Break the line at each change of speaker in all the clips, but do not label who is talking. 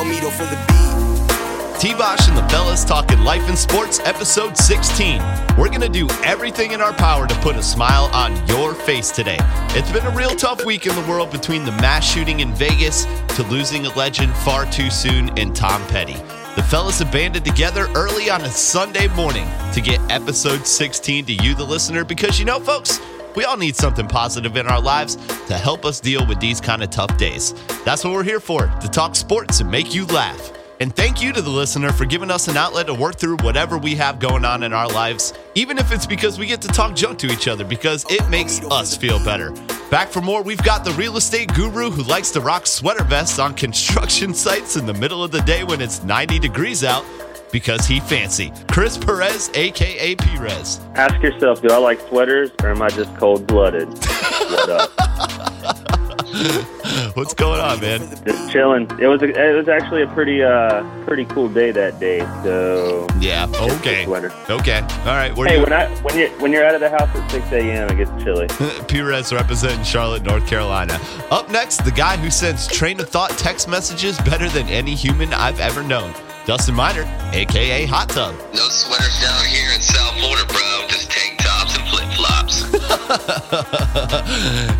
Omito for the beat.
T-Basch and the fellas talking life and sports, episode 16. We're going to do everything in our power to put a smile on your face today. It's been a real tough week in the world between the mass shooting in Vegas to losing a legend far too soon in Tom Petty. The fellas have banded together early on a Sunday morning to get episode 16 to you, the listener, because you know, folks, we all need something positive in our lives to help us deal with these kind of tough days. That's what we're here for, to talk sports and make you laugh. And thank you to the listener for giving us an outlet to work through whatever we have going on in our lives, even if it's because we get to talk junk to each other, because it makes us feel better. Back for more, we've got the real estate guru who likes to rock sweater vests on construction sites in the middle of the day when it's 90 degrees out because he fancy. Chris Perez, aka Perez.
Ask yourself, do I like sweaters or am I just cold blooded? what up?
What's going on, man?
Just chilling. It was a, it was actually a pretty uh pretty cool day that day. So
Yeah, okay.
sweater.
Okay. All right. Where
hey,
you
when I when you when you're out of the house at 6 a.m. it gets chilly.
Perez representing Charlotte, North Carolina. Up next, the guy who sends train of thought text messages better than any human I've ever known. Dustin Miner, aka Hot Tub.
No sweaters down here in South Florida, bro. Just tank tops and flip flops.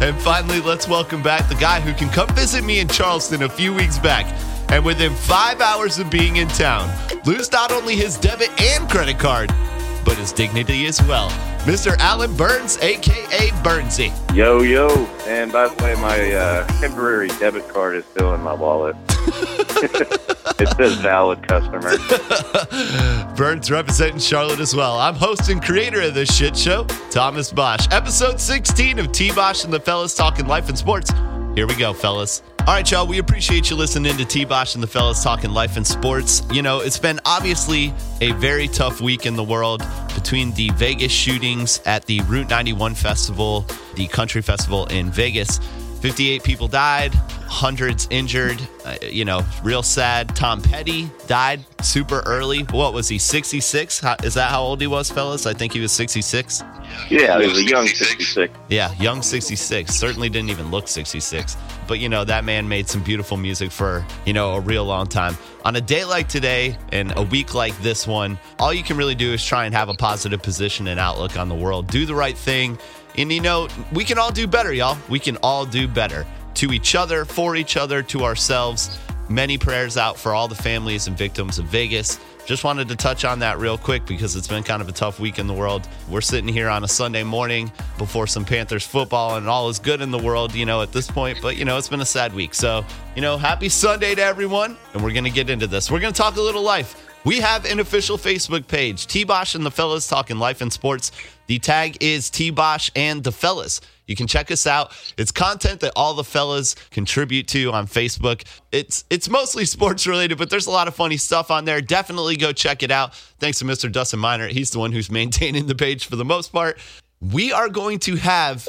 and finally, let's welcome back the guy who can come visit me in Charleston a few weeks back. And within five hours of being in town, lose not only his debit and credit card, but his dignity as well. Mr. Alan Burns, aka Burnsy.
Yo, yo. And by the way, my uh, temporary debit card is still in my wallet. it says valid customer.
Burns representing Charlotte as well. I'm host and creator of this shit show, Thomas Basch. Episode 16 of T Basch and the fellas talking life and sports. Here we go, fellas. All right, y'all, we appreciate you listening to T Basch and the fellas talking life and sports. You know, it's been obviously a very tough week in the world between the Vegas shootings at the Route 91 Festival, the country festival in Vegas. 58 people died, hundreds injured. Uh, you know, real sad. Tom Petty died super early. What was he, 66? How, is that how old he was, fellas? I think he was 66.
Yeah,
He
was a young
66.
66.
Yeah, young 66. Certainly didn't even look 66. But, you know, that man made some beautiful music for, you know, a real long time. On a day like today and a week like this one, all you can really do is try and have a positive position and outlook on the world. Do the right thing. And, you know, we can all do better, y'all. We can all do better to each other, for each other, to ourselves. Many prayers out for all the families and victims of Vegas. Just wanted to touch on that real quick because it's been kind of a tough week in the world. We're sitting here on a Sunday morning before some Panthers football, and all is good in the world, you know, at this point. But, you know, it's been a sad week. So, you know, happy Sunday to everyone. And we're going to get into this. We're going to talk a little life. We have an official Facebook page, T Basch and the Fellas Talking Life and Sports. The tag is T Basch and the Fellas. You can check us out. It's content that all the fellas contribute to on Facebook. It's it's mostly sports related, but there's a lot of funny stuff on there. Definitely go check it out. Thanks to Mr. Dustin Miner. He's the one who's maintaining the page for the most part. We are going to have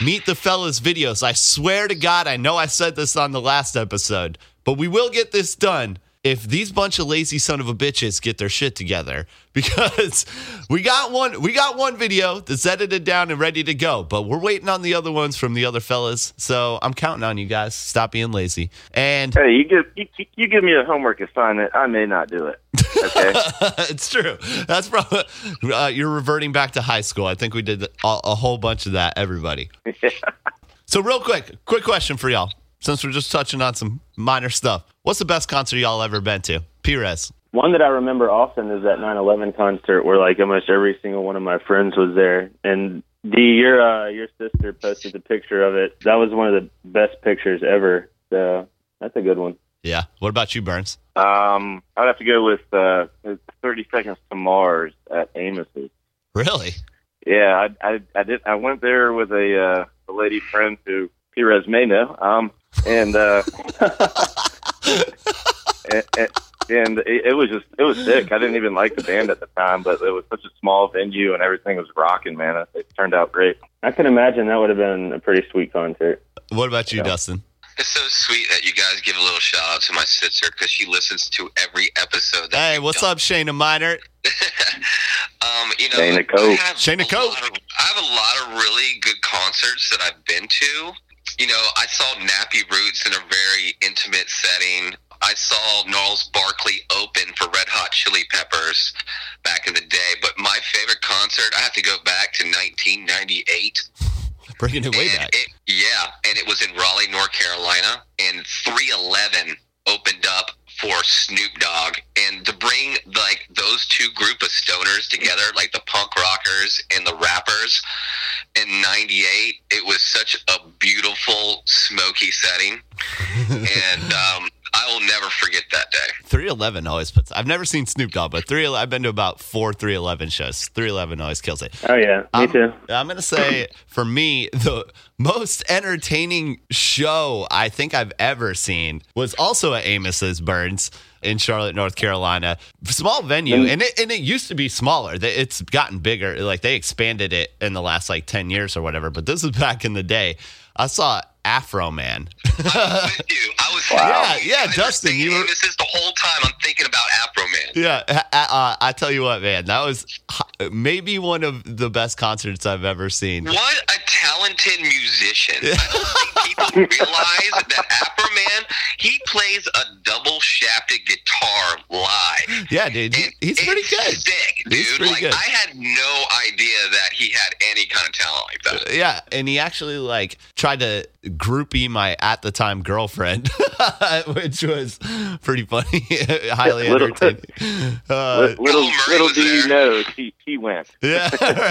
Meet the Fellas videos. I swear to God, I know I said this on the last episode, but we will get this done if these bunch of lazy son of a bitches get their shit together because we got one we got one video that's edited down and ready to go but we're waiting on the other ones from the other fellas. So i'm counting on you guys. Stop being lazy. And
Hey, you give you, you give me a homework assignment, I may not do it. Okay.
it's true. That's probably uh, you're reverting back to high school. I think we did a, a whole bunch of that everybody. So real quick quick question for y'all since we're just touching on some minor stuff what's the best concert y'all ever been to Perez.
One that I remember often is that 9/11 concert where like almost every single one of my friends was there. And D, your uh, your sister posted the picture of it. That was one of the best pictures ever. So that's a good one.
Yeah. What about you, Burns?
um, I'd have to go with uh, 30 Seconds to Mars at Amos's.
Really?
Yeah, I, I, I did. I went there with a, uh, a lady friend who Perez may know. Um, and, uh, and, and, and it, it was just, it was sick. I didn't even like the band at the time, but it was such a small venue and everything was rocking, man. It, it turned out great.
I can imagine that would have been a pretty sweet concert.
What about you,
Yeah.
Dustin?
It's so sweet that you guys give a little shout out to my sister because she listens to every episode. That
Hey, what's
done.
up, Shayna Miner?
um, you know,
Shayna
I
Coe.
have
Shayna
a
Coe.
of- I have a lot of really good concerts that I've been to. You know, I saw Nappy Roots in a very intimate setting. I saw Gnarls Barkley open for Red Hot Chili Peppers back in the day. But my favorite concert, I have to go back to 1998.
Bringing it way
And
back.
it- yeah, and it was in Raleigh, North Carolina, and 311 opened up for Snoop Dogg, and to bring like those two group of stoners together, like the punk rockers and the rappers, in '98, it was such a beautiful, smoky setting, and um, I will never forget that day.
311 always puts. I've never seen Snoop Dogg, but 3 I've been to about four 311 shows. 311 always kills it.
Oh yeah, me
I'm,
too.
I'm going to say for me, the most entertaining show I think I've ever seen was also at Amos's Burns in Charlotte, North Carolina. Small venue, mm. and it, and it used to be smaller. It's gotten bigger. Like they expanded it in the last like 10 years or whatever, but this is back in the day. I saw Afroman.
I was with you. I was
Yeah, yeah,
I
Dustin, you were-
This is the whole time I'm thinking about Afroman.
Yeah, uh, uh, I tell you what, man, that was maybe one of the best concerts I've ever seen.
What a talented musician. I don't think people realize that Afroman, he plays a double shafted guitar live.
Yeah, dude, he- he's pretty
it's
good.
Sick, dude.
He's pretty
like
good.
I had no idea that he had any kind of talent like that.
Yeah, and he actually like tried to groupie my at the time girlfriend, which was pretty funny, highly
Little-
entertaining. Uh,
little
Murray
little
was
do you know, he he went.
yeah,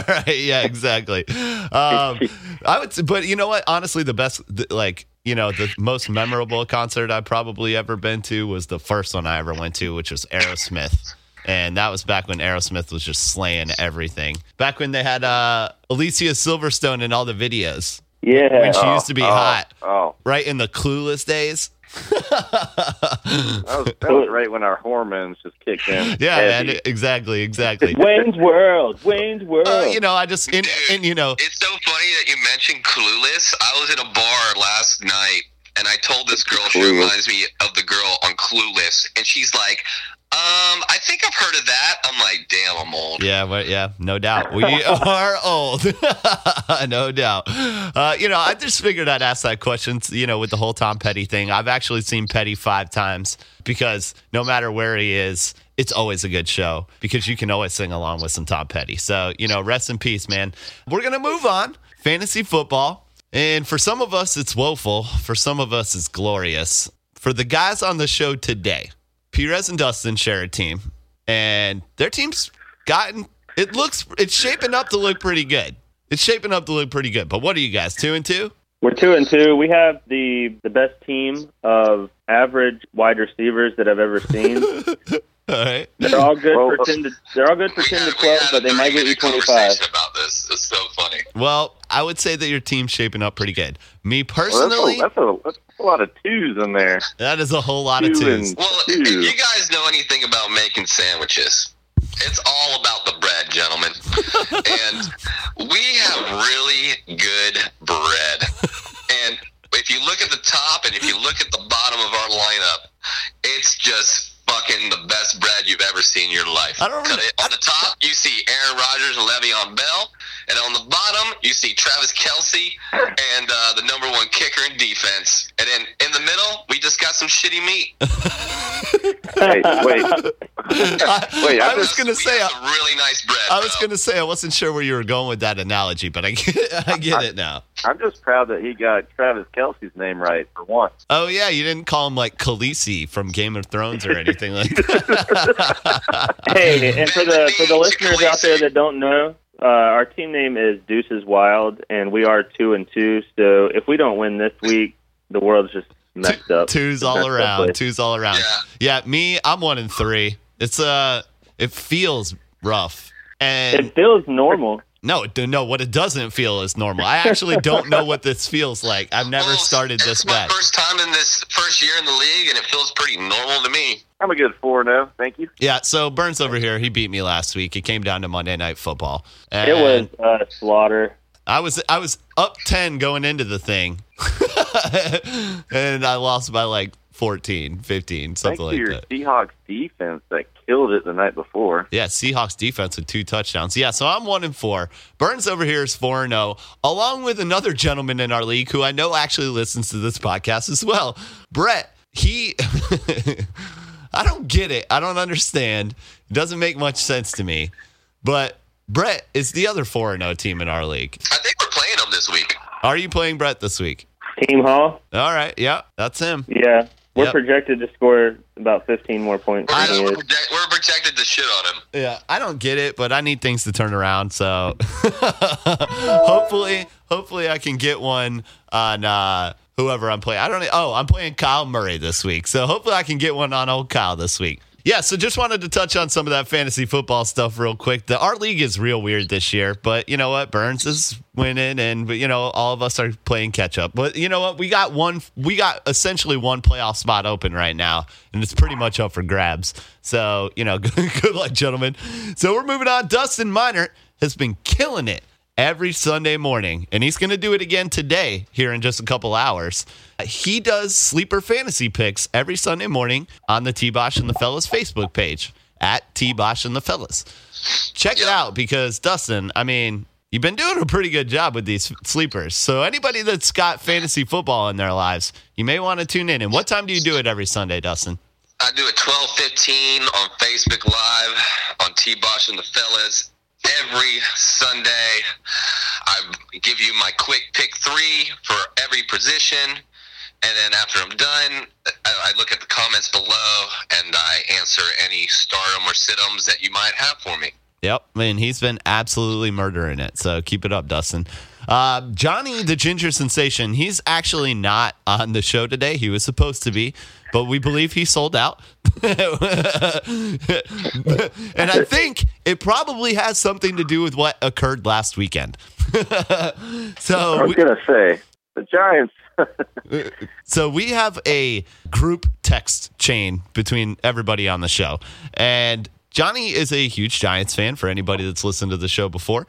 right. Yeah, exactly. Um, I would, say, but you know what? Honestly, the best, like, you know, the most memorable concert I've probably ever been to was the first one I ever went to, which was Aerosmith. And that was back when Aerosmith was just slaying everything. Back when they had uh, Alicia Silverstone in all the videos,
Yeah.
when she used to be
oh,
hot,
Oh,
right in the Clueless days.
That was, that was right when our hormones just kicked in.
Yeah,
Heavy.
man, exactly, exactly.
Wayne's World. Wayne's World.
Uh, you know, I just and, and you know,
It's so funny that you mentioned Clueless. I was in a bar last night and I told this girl she reminds me of the girl on Clueless, and she's like, "Um, I think I've heard of that." Like, "Damn, I'm old."
Yeah, but yeah, no doubt. We are old. no doubt. Uh, you know, I just figured I'd ask that question, you know, with the whole Tom Petty thing. I've actually seen Petty five times because no matter where he is, it's always a good show because you can always sing along with some Tom Petty. So, you know, rest in peace, man. We're going to move on. Fantasy football. And for some of us, it's woeful. For some of us, it's glorious. For the guys on the show today, Perez and Dustin share a team, and their team's gotten it looks it's shaping up to look pretty good. It's shaping up to look pretty good. But what are you guys two and two?
We're two and two. We have the the best team of average wide receivers that I've ever seen.
All right.
They're all good
Well,
for ten to they're all good for ten
had-
to twelve, but they might get you
30-minute
twenty five.
About this, it's so funny.
Well, I would say that your team's shaping up pretty good. Me
Well,
personally,
that's, a, that's, a, that's a lot of twos in there.
that is a whole lot of twos.
and-
Well,
Two.
if you guys know anything about making sandwiches, it's all about the bread, gentlemen. and we have really good bread. And if you look at the top and if you look at the bottom of our lineup, it's just fucking the best bread you've ever seen in your life.
I don't really-
on the top, you see Aaron Rodgers and Le'Veon Bell. And on the bottom, you see Travis Kelce and uh, the number one kicker in defense. And then in the middle, we just got some shitty meat.
Hey, wait.
I,
Wait, I
I was gonna say
have
I,
some really nice bread.
I was
going
to say I wasn't sure where you were going with that analogy, but I get, I get it now.
I'm just proud that he got Travis Kelce's name right for once.
Oh yeah, you didn't call him like Khaleesi from Game of Thrones or anything like that.
Hey, and for the for the listeners out there that don't know, uh, our team name is Deuces Wild, and we are two and two. So if we don't win this week, the world's just messed up.
Twos all
messed
around.
place.
Twos all around.
Yeah.
Yeah, me, I'm one in three. It's uh it feels rough. And
It feels normal.
No, no, what it doesn't feel is normal. I actually don't know what this feels like. I've never
Well,
started this
it's my first time in this first year in the league, and it feels pretty normal to me.
I'm a good 4 0. Thank you.
Yeah, so Burns over here, he beat me last week. It came down to Monday night football.
It
And
was uh, slaughter.
I was I was up 10 going into the thing. and I lost by like 14, 15,
Thanks
something
to
like
your
that.
Seahawks defense that killed it the night before.
Yeah, Seahawks defense with two touchdowns. Yeah, so I'm one and four. Burns over here is four and zero, along with another gentleman in our league who I know actually listens to this podcast as well. Brett, he I don't get it. I don't understand. It doesn't make much sense to me. But Brett is the other 4 and 0 team in our league.
I think we're playing them this week.
Are you playing Brett this week?
Team Hall.
All right. Yeah, that's him.
Yeah, we're
Yep.
projected to score about 15 more points
We're,
than
we're, project- we're projected to shit on him.
Yeah, I don't get it, but I need things to turn around. So hopefully, hopefully I can get one on uh, whoever I'm playing. I don't. Oh, I'm playing Kyle Murray this week, so hopefully I can get one on old Kyle this week. Yeah, so just wanted to touch on some of that fantasy football stuff real quick. The art league is real weird this year, but you know what? Burns is winning, and you know all of us are playing catch up. But you know what? We got one. We got essentially one playoff spot open right now, and it's pretty much up for grabs. So you know, good luck, gentlemen. So we're moving on. Dustin Miner has been killing it every Sunday morning, and he's going to do it again today here in just a couple hours. He does sleeper fantasy picks every Sunday morning on the T Basch and the Fellas Facebook page at T Basch and the Fellas. Check it out because Dustin, I mean, you've been doing a pretty good job with these sleepers. So anybody that's got fantasy football in their lives, you may want to tune in. And what time do you do it every Sunday, Dustin?
I do it 12:15 on Facebook Live on T Basch and the Fellas every Sunday. I give you my quick pick three for every position, and then after I'm done, I, look at the comments below and I answer any stardom or situms that you might have for me.
Yep, I mean, he's been absolutely murdering it. So keep it up, Dustin. Uh, Johnny the Ginger Sensation, he's actually not on the show today. He was supposed to be, but we believe he sold out. and I think it probably has something to do with what occurred last weekend.
I
so,
was
we,
gonna say the Giants.
so we have a group text chain between everybody on the show. And Johnny is a huge Giants fan for anybody that's listened to the show before.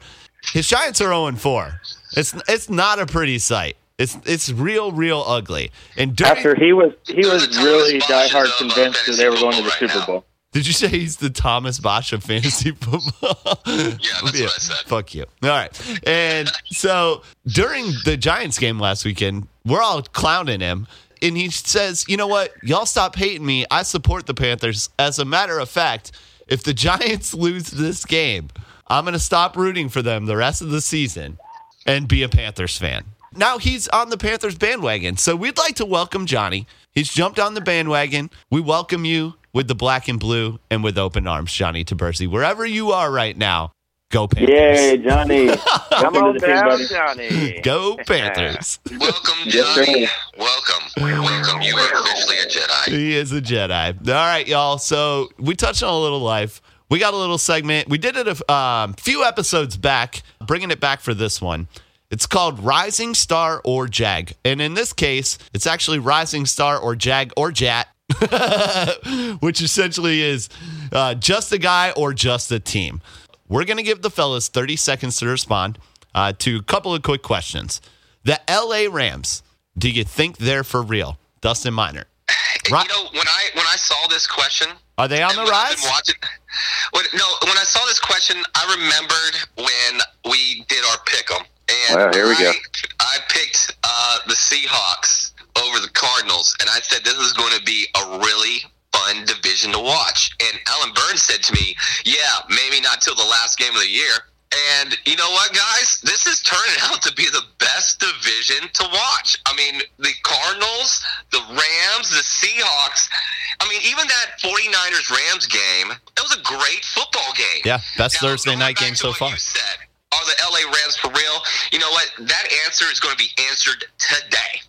His Giants are 0 4. It's it's not a pretty sight. It's it's real, real ugly. And during,
After he was he was really
Basch
diehard
uh,
convinced that they were going to the
fantasy
Super
football
Bowl.
did you say he's the Thomas Basch of fantasy football?
Yeah, that's what I said.
Fuck you. All right. And so during the Giants game last weekend, we're all clowning him. And he says, you know what? Y'all stop hating me. I support the Panthers. As a matter of fact, if the Giants lose this game, I'm going to stop rooting for them the rest of the season and be a Panthers fan. Now he's on the Panthers bandwagon. So we'd like to welcome Johnny. He's jumped on the bandwagon. We welcome you with the black and blue and with open arms, Johnny Tabersi. Wherever you are right now, go Panthers.
Yay, Johnny!
Come on
the team,
down. Johnny.
Go Panthers.
Welcome,
Yes,
Johnny. Welcome. Welcome. You are officially a Jedi.
he is a Jedi. All right, y'all. So we touched on a little life. We got a little segment. We did it a um, few episodes back, bringing it back for this one. It's called Rising Star or Jag. And in this case, it's actually Rising Star or Jag or Jat, which essentially is uh, just a guy or just a team. We're going to give the fellas 30 seconds to respond uh, to a couple of quick questions. The LA Rams, do you think they're for real? Dustin Miner. Right.
You know, when I when I saw this question,
Are they on the rise?
watching, when, no, when I saw this question, I remembered when we did our pick 'em. And
Well, here we
I,
go.
I picked uh, the Seahawks over the Cardinals, and I said this is going to be a really fun division to watch. And Alan Burns said to me, "Yeah, maybe not till the last game of the year." And you know what, guys? This is turning out to be the best division to watch. I mean, the Cardinals, the Rams, the Seahawks. I mean, even that 49ers Rams game, it was a great football game.
Yeah, best
Now,
Thursday night game
to
so
what
far.
Are the LA Rams for real? You know what? That answer is going to be answered today.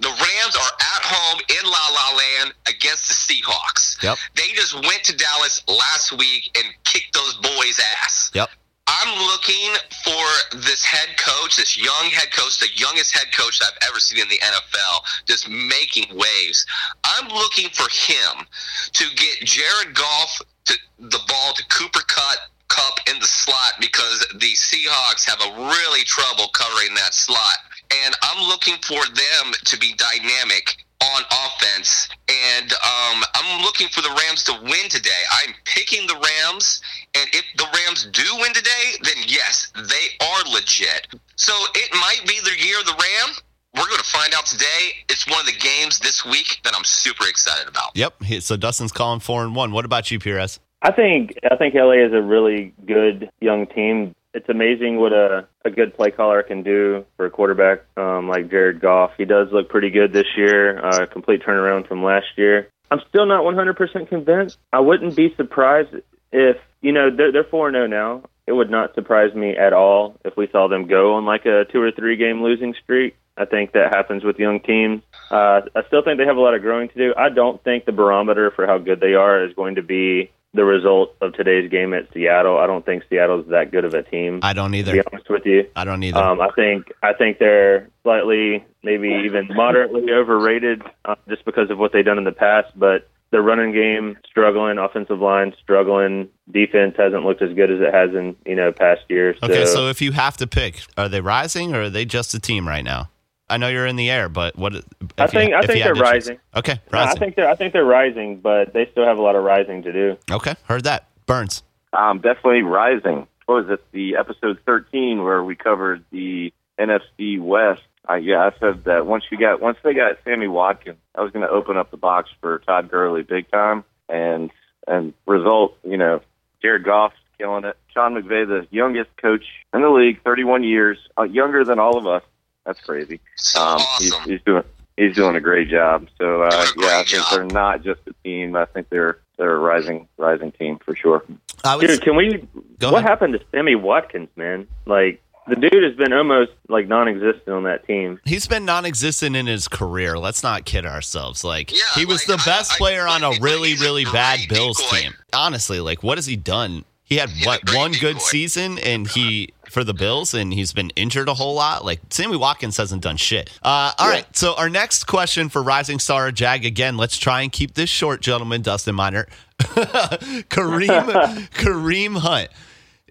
The Rams are at home in La La Land against the Seahawks.
Yep.
They just went to Dallas last week and kicked those boys' ass.
Yep.
I'm looking for this head coach, this young head coach, the youngest head coach I've ever seen in the NFL, just making waves. I'm looking for him to get Jared Goff to the ball to Cooper Cut Kupp in the slot because the Seahawks have a really trouble covering that slot. And I'm looking for them to be dynamic on offense. And um, I'm looking for the Rams to win today. I'm picking the Rams. And if the Rams do win today, then yes, they are legit. So it might be the year of the Ram. We're going to find out today. It's one of the games this week that I'm super excited about.
Yep. So Dustin's calling four and one. What about you, Perez?
I think I think LA is a really good young team. It's amazing what a, a good play caller can do for a quarterback um, like Jared Goff. He does look pretty good this year, uh, complete turnaround from last year. I'm still not 100% convinced. I wouldn't be surprised if, you know, they're, they're 4 0 now. It would not surprise me at all if we saw them go on like a two or three game losing streak. I think that happens with young teams. Uh, I still think they have a lot of growing to do. I don't think the barometer for how good they are is going to be the result of today's game at Seattle. I don't think Seattle's that good of a team.
I don't
To
either.
be honest with you,
I don't either.
um, I think I think they're slightly, maybe even moderately overrated uh, just because of what they've done in the past. But the running game struggling, offensive line struggling, defense hasn't looked as good as it has in you know past years.
okay, so if you have to pick, are they rising or are they just a team right now? I know you're in the air, but what? if
I
you-
think I
if
think they're
to choose?
rising.
Okay,
No,
rising.
I think they're I think they're rising, but they still have a lot of rising to do.
okay, heard that. Burns.
Um, definitely rising. What was it? The episode 13 where we covered the NFC West. Uh, yeah, I said that once you got once they got Sammy Watkins, I was going to open up the box for Todd Gurley big time, and and result, you know, Jared Goff's killing it. Sean McVay, the youngest coach in the league, 31 years, uh, younger than all of us. That's crazy. Um,
awesome.
he's, he's doing he's doing a great job. So uh,
Doing
yeah, I think
job.
they're not just a team. I think they're they're a rising rising team for sure.
I would
Dude, can we?
Go
what
ahead.
happened to Sammy Watkins, man? Like the dude has been almost like non-existent on that team.
He's been non-existent in his career. Let's not kid ourselves. Like
Yeah,
he was
like,
the best
I- I-
player on a really, really bad Bills
decoy.
team. Honestly, like what has he done? He had
He's a
what
great
one good
decoy.
season, and he for the Bills, and he's been injured a whole lot. Like Sammy Watkins hasn't done shit. Uh, all right, so our next question for Rising Star Jag again. Let's try and keep this short, gentlemen. Dustin Miner, Kareem Kareem Hunt.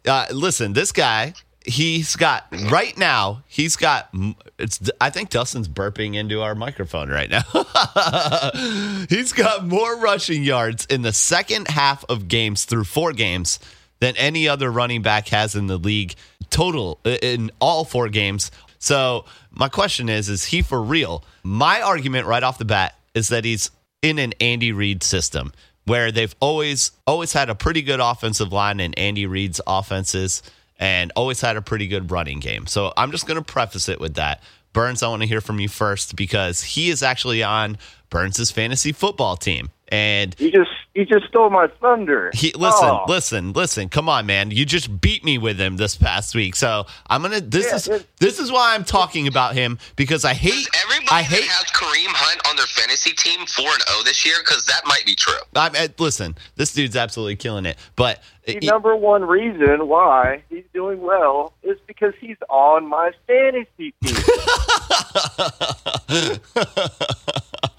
Uh, listen, this guy, he's got right now. He's got. It's. I think Dustin's burping into our microphone right now. he's got more rushing yards in the second half of games through four games than any other running back has in the league total uh, in all four games. So my question is: Is he for real? My argument right off the bat is that he's in an Andy Reid system where they've always always had a pretty good offensive line in Andy Reid's offenses and always had a pretty good running game. So I'm just going to preface it with that. Burns, I want to hear from you first because he is actually on Burns's fantasy football team. And
You just you just stole my thunder.
he listen,
Oh.
listen, listen. Come on, man. You just beat me with him this past week. So I'm gonna. This
Yeah,
is this is why I'm talking about him because I hate.
Does everybody
I hate.
has Kareem Hunt on their fantasy team four and zero this year? Because that might be true.
I'm, uh, listen, this dude's absolutely killing it. But
The number one reason why he's doing well is because he's on my fantasy team.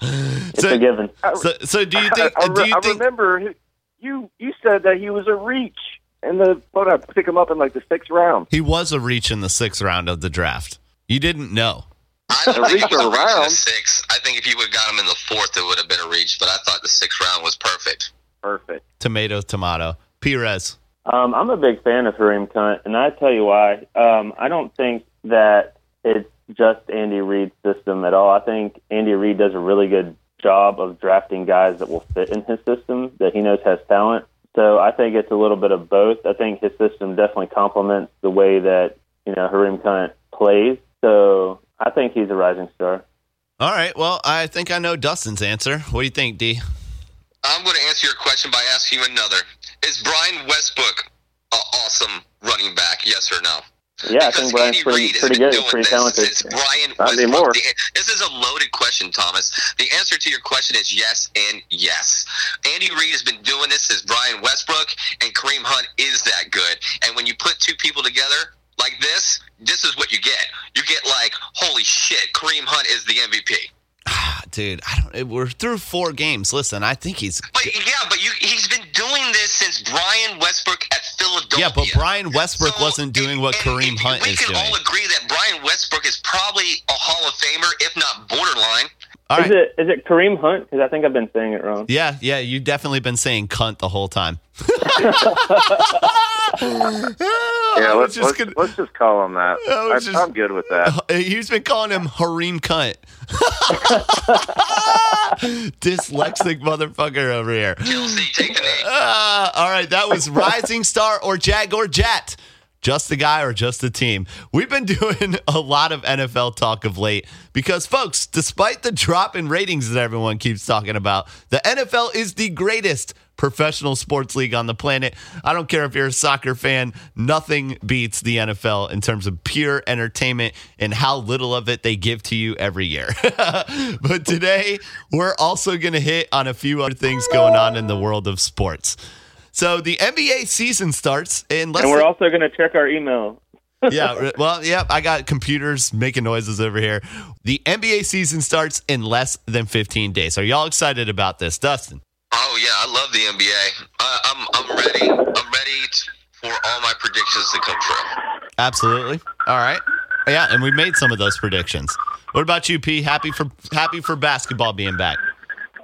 It's
so,
a given.
so, so do you think?
I, I,
do you
I
think?
Remember you you said that he was a reach, and the what I pick him up in like the sixth round.
He was a reach in the sixth round of the draft. You didn't know.
I don't think
reach
a reach
around.
six. I think if you would have got him in the fourth, it would have been a reach. But I thought the sixth round was perfect.
Perfect.
Tomato, tomato. Perez.
Um, I'm a big fan of Kareem Hunt, and I tell you why. Um, I don't think that it's just Andy Reid's system at all. I think Andy Reid does a really good job of drafting guys that will fit in his system that he knows has talent. So I think it's a little bit of both. I think his system definitely complements the way that you know Kareem Hunt plays. So I think he's a rising star.
All right. Well, I think I know Dustin's answer. What do you think, D?
I'm going to answer your question by asking you another. Is Brian Westbrook an awesome running back? Yes or no?
Yeah, I
Because
think Brian's
Andy
pretty,
Reid
pretty good, pretty
this
talented.
since Brian
Not anymore.
The- this is a loaded question, Thomas. The answer to your question is yes and yes. Andy Reid has been doing this since Brian Westbrook, and Kareem Hunt is that good. And when you put two people together like this, this is what you get. You get like, holy shit, Kareem Hunt is the MVP.
Ah, Dude, I don't. We're through four games. Listen, I think he's.
But yeah, but you, he's been doing this since Brian Westbrook at Philadelphia.
Yeah, but Brian Westbrook
So,
wasn't doing
and-
what Kareem Hunt
we
is
can all agree that Brian Westbrook is probably a Hall of Famer, if not borderline.
All
is it is it Kareem Hunt? Because I think I've been saying it wrong.
Yeah, yeah, you've definitely been saying cunt the whole time.
Yeah,
I was
let's,
just
let's,
gonna-
let's just call him that.
I just,
I'm good with that.
He's been calling him Hareem Cunt. Dyslexic motherfucker over here.
Kelsey, take the knee.
Ah, all right, that was Rising Star or Jag or Jet. Just the guy or just the team. We've been doing a lot of NFL talk of late because, folks, despite the drop in ratings that everyone keeps talking about, the NFL is the greatest professional sports league on the planet. I don't care if you're a soccer fan, nothing beats the NFL in terms of pure entertainment and how little of it they give to you every year. but today, we're also going to hit on a few other things going on in the world of sports. So the NBA season starts in less
And we're
than-
also going to check our email.
yeah. Well, yeah. I got computers making noises over here. The NBA season starts in less than 15 days. Are y'all excited about this, Dustin?
Oh yeah, I love the NBA. I, I'm I'm ready. I'm ready for all my predictions to come true.
Absolutely. All right. Yeah, and we made some of those predictions. What about you, P? Happy for happy for basketball being back.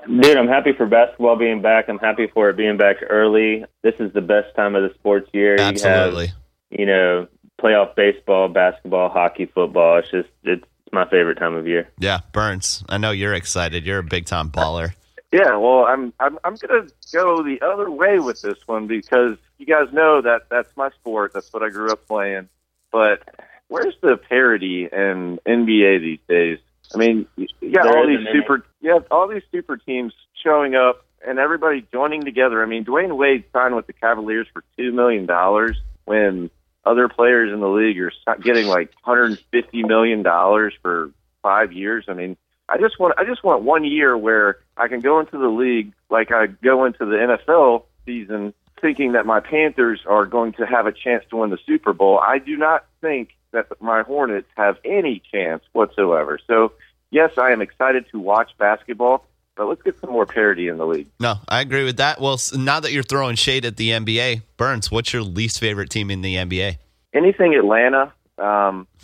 Dude, I'm happy for basketball being back. I'm happy for it being back early. This is the best time of the sports year.
Absolutely.
You have, you know, playoff baseball, basketball, hockey, football. It's just it's my favorite time of year.
Yeah, Burns. I know you're excited. You're a big time baller.
Yeah, well, I'm I'm I'm gonna go the other way with this one because you guys know that that's my sport. That's what I grew up playing. But where's the parity in NBA these days? I mean, you you got
There
all these super, you have all these super teams showing up and everybody joining together. I mean, Dwyane Wade signed with the Cavaliers for two million dollars when other players in the league are getting like 150 million dollars for five years. I mean, I just want I just want one year where I can go into the league like I go into the NFL season thinking that my Panthers are going to have a chance to win the Super Bowl. I do not think that my Hornets have any chance whatsoever. So, yes, I am excited to watch basketball, but let's get some more parity in the league.
No, I agree with that. Well, now that you're throwing shade at the NBA, Burns, what's your least favorite team in the NBA?
Anything Atlanta, um,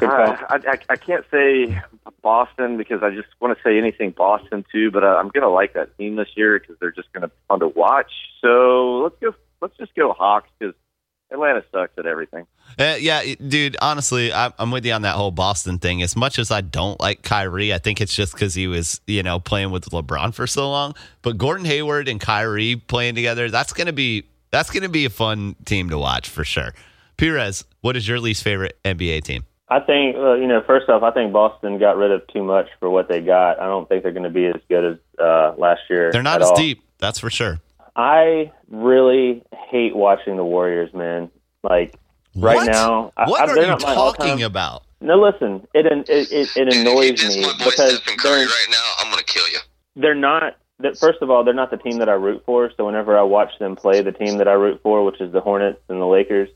I, I, I can't say Boston because I just want to say anything Boston too, but uh, I'm going to like that team this year because they're just going to be fun to watch. So let's go. Let's just go Hawks because Atlanta sucks at everything.
Uh, yeah, dude. Honestly, I, I'm with you on that whole Boston thing. As much as I don't like Kyrie, I think it's just because he was, you know, playing with LeBron for so long. But Gordon Hayward and Kyrie playing together—that's gonna be that's gonna be a fun team to watch for sure. Perez, what is your least favorite NBA team?
I think, uh, you know, first off, I think Boston got rid of too much for what they got. I don't think they're going to be as good as uh, last year.
They're not
at
as
all.
deep, that's for sure.
I really hate watching the Warriors, man. Like right
What?
now,
what
I,
are
they're
you
not
talking about?
No, listen, it it it, it
And if you
annoys me
my boy
because
Stephen Curry
they're
right now, I'm gonna kill you.
they're not. That first of all, they're not the team that I root for. So whenever I watch them play the team that I root for, which is the Hornets and the Lakers,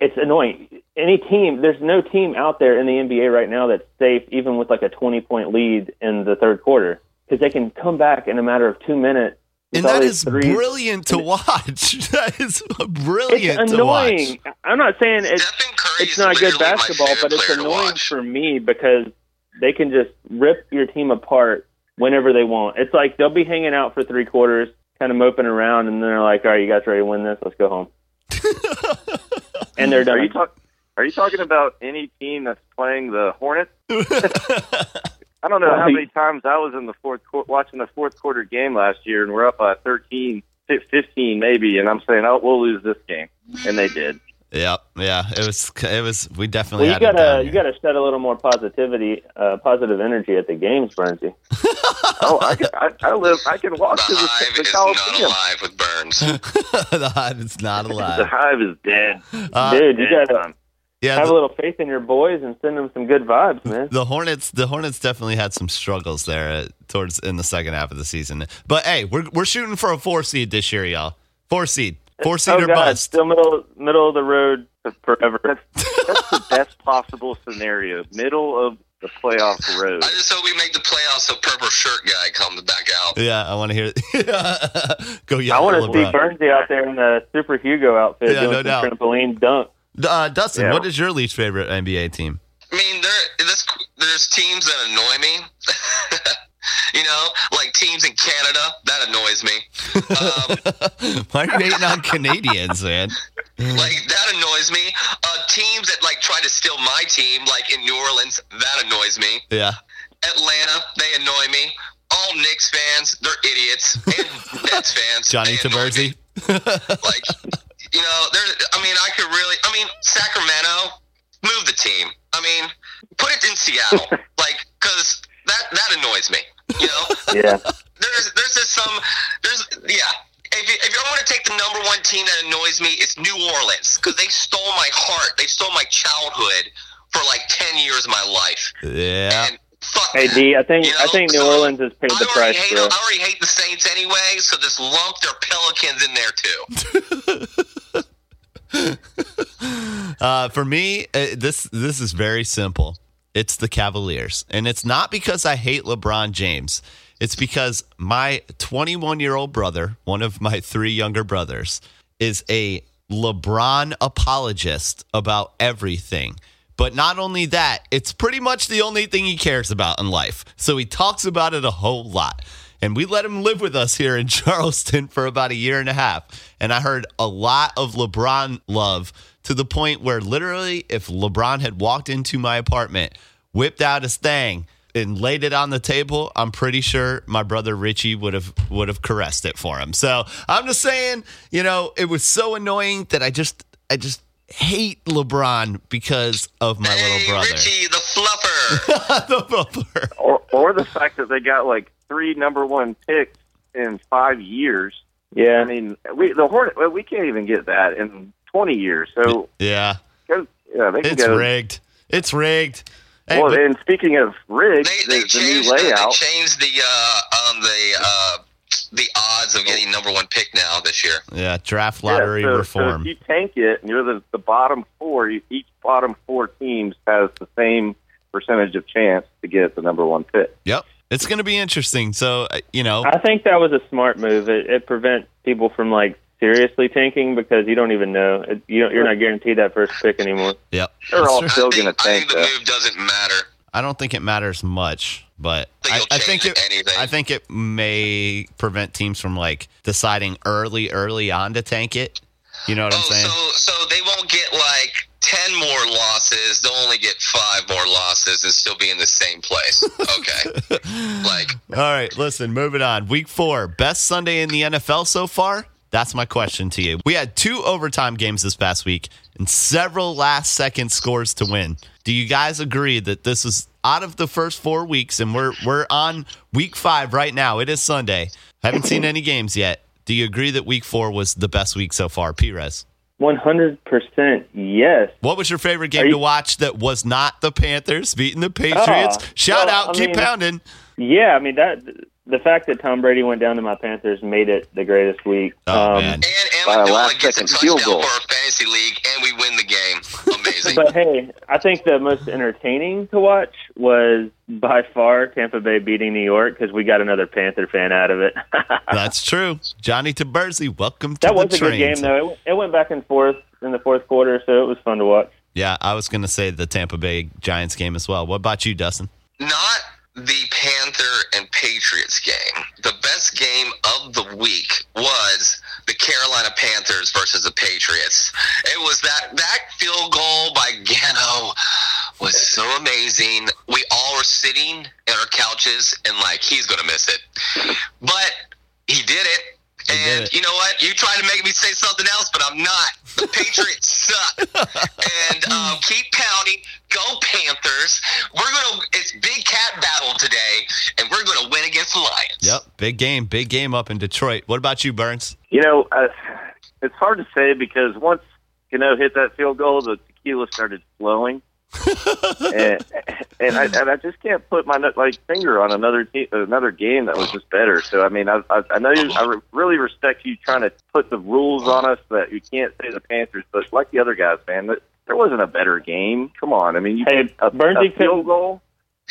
it's annoying. Any team, there's no team out there in the NBA right now that's safe, even with like a 20 point lead in the third quarter, because they can come back in a matter of two minutes. With
And
all
that
these
is
threes.
brilliant to watch. that is brilliant
It's
to watch.
annoying. I'm not saying it's it's not good basketball, but it's annoying for me because they can just rip your team apart whenever they want. It's like they'll be hanging out for three quarters, kind of moping around, and then they're like, "All right, you guys ready to win this? Let's go home." and they're
Are
done.
you talk? Are you talking about any team that's playing the Hornets? I don't know how
Well,
many times I was in the fourth qu- watching the fourth quarter game last year, and we're up by 13, 15 maybe, and I'm saying, "Oh, we'll lose this game," and they did.
Yep, yeah. It was it was we definitely
well, you
had it down
gotta you gotta shed a little more positivity, uh, positive energy at the games, Bernsey.
Oh, I, can, I, I live. I can walk
The
to the,
Hive
the
is not alive with Burns.
the hive is not alive. The.
Hive is dead.
Uh,
Dude, you gotta
son.
Yeah,
have
the,
a little faith in your boys and send them some good vibes, man.
the Hornets. The Hornets definitely had some struggles there uh, towards in the second half of the season. But hey, we're we're shooting for a four seed this year, y'all. Four seed, four seed
oh
or
God,
bust.
still middle middle of the road forever.
That's, that's the best possible scenario. Middle of the playoff road.
I just hope we make the playoffs so purple shirt guy comes back out.
Yeah, I want to hear. Go yell
I want to see
LeBron.
Bernsey out there in the Super Hugo outfit
Yeah,
doing
no
some
doubt.
trampoline dunk.
Uh, Dustin,
Yeah.
what is your least favorite NBA team?
I mean, they're this there's teams that annoy me. you know, like teams in Canada that annoys me. Um,
Why are you hating on Canadians, man?
like that annoys me. Uh, teams that like try to steal my team, like in New Orleans, that annoys me.
Yeah.
Atlanta, they annoy me. All Knicks fans, they're idiots, and Nets fans.
Johnny
they.
Taberzi.
like you know there's i mean i could really i mean sacramento move the team. I mean put it in seattle. Like because that that annoys me you know?
Yeah.
there's there's just some there's yeah. If you, if you want to take the number one team that annoys me it's new orleans because they stole my heart. They stole my childhood for like 10 years of my life.
Yeah.
and fuck
Hey. D, I think
You know,
I think New
so
Orleans has paid
I
the price
hate,
for
I already hate the Saints anyway, so just lump their Pelicans in there too.
Uh, for me, uh, this this is very simple. It's the Cavaliers, and it's not because I hate LeBron James. It's because my 21 year old brother, one of my three younger brothers, is a LeBron apologist about everything. But not only that, it's pretty much the only thing he cares about in life. So he talks about it a whole lot. And we let him live with us here in Charleston for about a year and a half. And I heard a lot of LeBron love to the point where literally, if LeBron had walked into my apartment, whipped out his thing, and laid it on the table, I'm pretty sure my brother Richie would have would have caressed it for him. So I'm just saying, you know, it was so annoying that I just I just hate LeBron because of my
hey,
little brother.
Richie, the fluffer.
the brother.
Or, or the fact that they got like three number one picks in five years.
Yeah.
I mean, we the Hornet well, we can't even get that in twenty years. So
Yeah,
go, yeah, they can
it's
go.
rigged. It's rigged. Hey,
well,
but-
and speaking of rigged,
they
the,
they
the
changed
new
the, they
layout.
changed the uh um the uh the odds of getting number one pick now this year.
yeah, draft
Yeah,
lottery
so-
reform.
So if you tank it, and you're the, the bottom four. You, each bottom four teams has the same percentage of chance to get the number one pick.
yep, it's going to be interesting. So uh, you know,
I think that was a smart move. It, it prevents people from like seriously tanking because you don't even know. It, you don't, you're not guaranteed that first pick anymore.
yep.
They're all still going to
I
tank
think the
though.
move doesn't matter.
I don't think it matters much, but I, I think it.
anything.
I think it may prevent teams from like deciding early, early on to tank it. You know what I'm
oh,
saying?
so so they won't get like ten more losses. They'll only get five more losses and still be in the same place. Okay, like
All right, listen, moving on. Week four, best Sunday in the NFL so far? That's my question to you. We had two overtime games this past week and several last second scores to win. Do you guys agree that this is out of the first four weeks and we're we're on week five right now? It is Sunday. Haven't seen any games yet. Do you agree that week four was the best week so far, Perez?
One hundred percent yes.
What was your favorite game
you-
to watch that was not the Panthers beating the Patriots?
Oh,
Shout
well,
out,
I
keep
mean-
pounding.
Yeah, I mean that the fact that Tom Brady went down to my Panthers made it the greatest week.
Oh,
um,
man.
and
By a last
gets a
second field
touchdown
goal.
for our fantasy league, and we win the game. Amazing.
But hey, I think the most entertaining to watch was by far Tampa Bay beating New York because we got another Panther fan out of it.
That's true. Johnny Taberzi, welcome to the game.
that was a good game, though. It, it went back and forth in the fourth quarter, so it was fun to watch.
Yeah, I was going to say the Tampa Bay Giants game as well. What about you, Dustin?
Not the Panther and Patriots game. The best game of the week was the Carolina Panthers versus the Patriots. It was that that field goal by Gano was so amazing. We all were sitting in our couches and like he's gonna miss it, but he did it.
He did
And you know what? You try to make me say something else, but I'm not. The Patriots suck. And um, keep pounding. Go Panthers. We're gonna. It's big cat battle today, and we're gonna win against the Lions.
Yep, big game, big game up in Detroit. What about you, Burns?
You know, uh, it's hard to say because once you know hit that field goal, the tequila started flowing, and and I, and I just can't put my like finger on another te- another game that was just better. So I mean, I I, I know you, I re- really respect you trying to put the rules on us that you can't say the Panthers, but like the other guys, man, that, there wasn't a better game. Come on, I mean, you
Hey,
a,
Bernsey
a field
couldn't-
goal.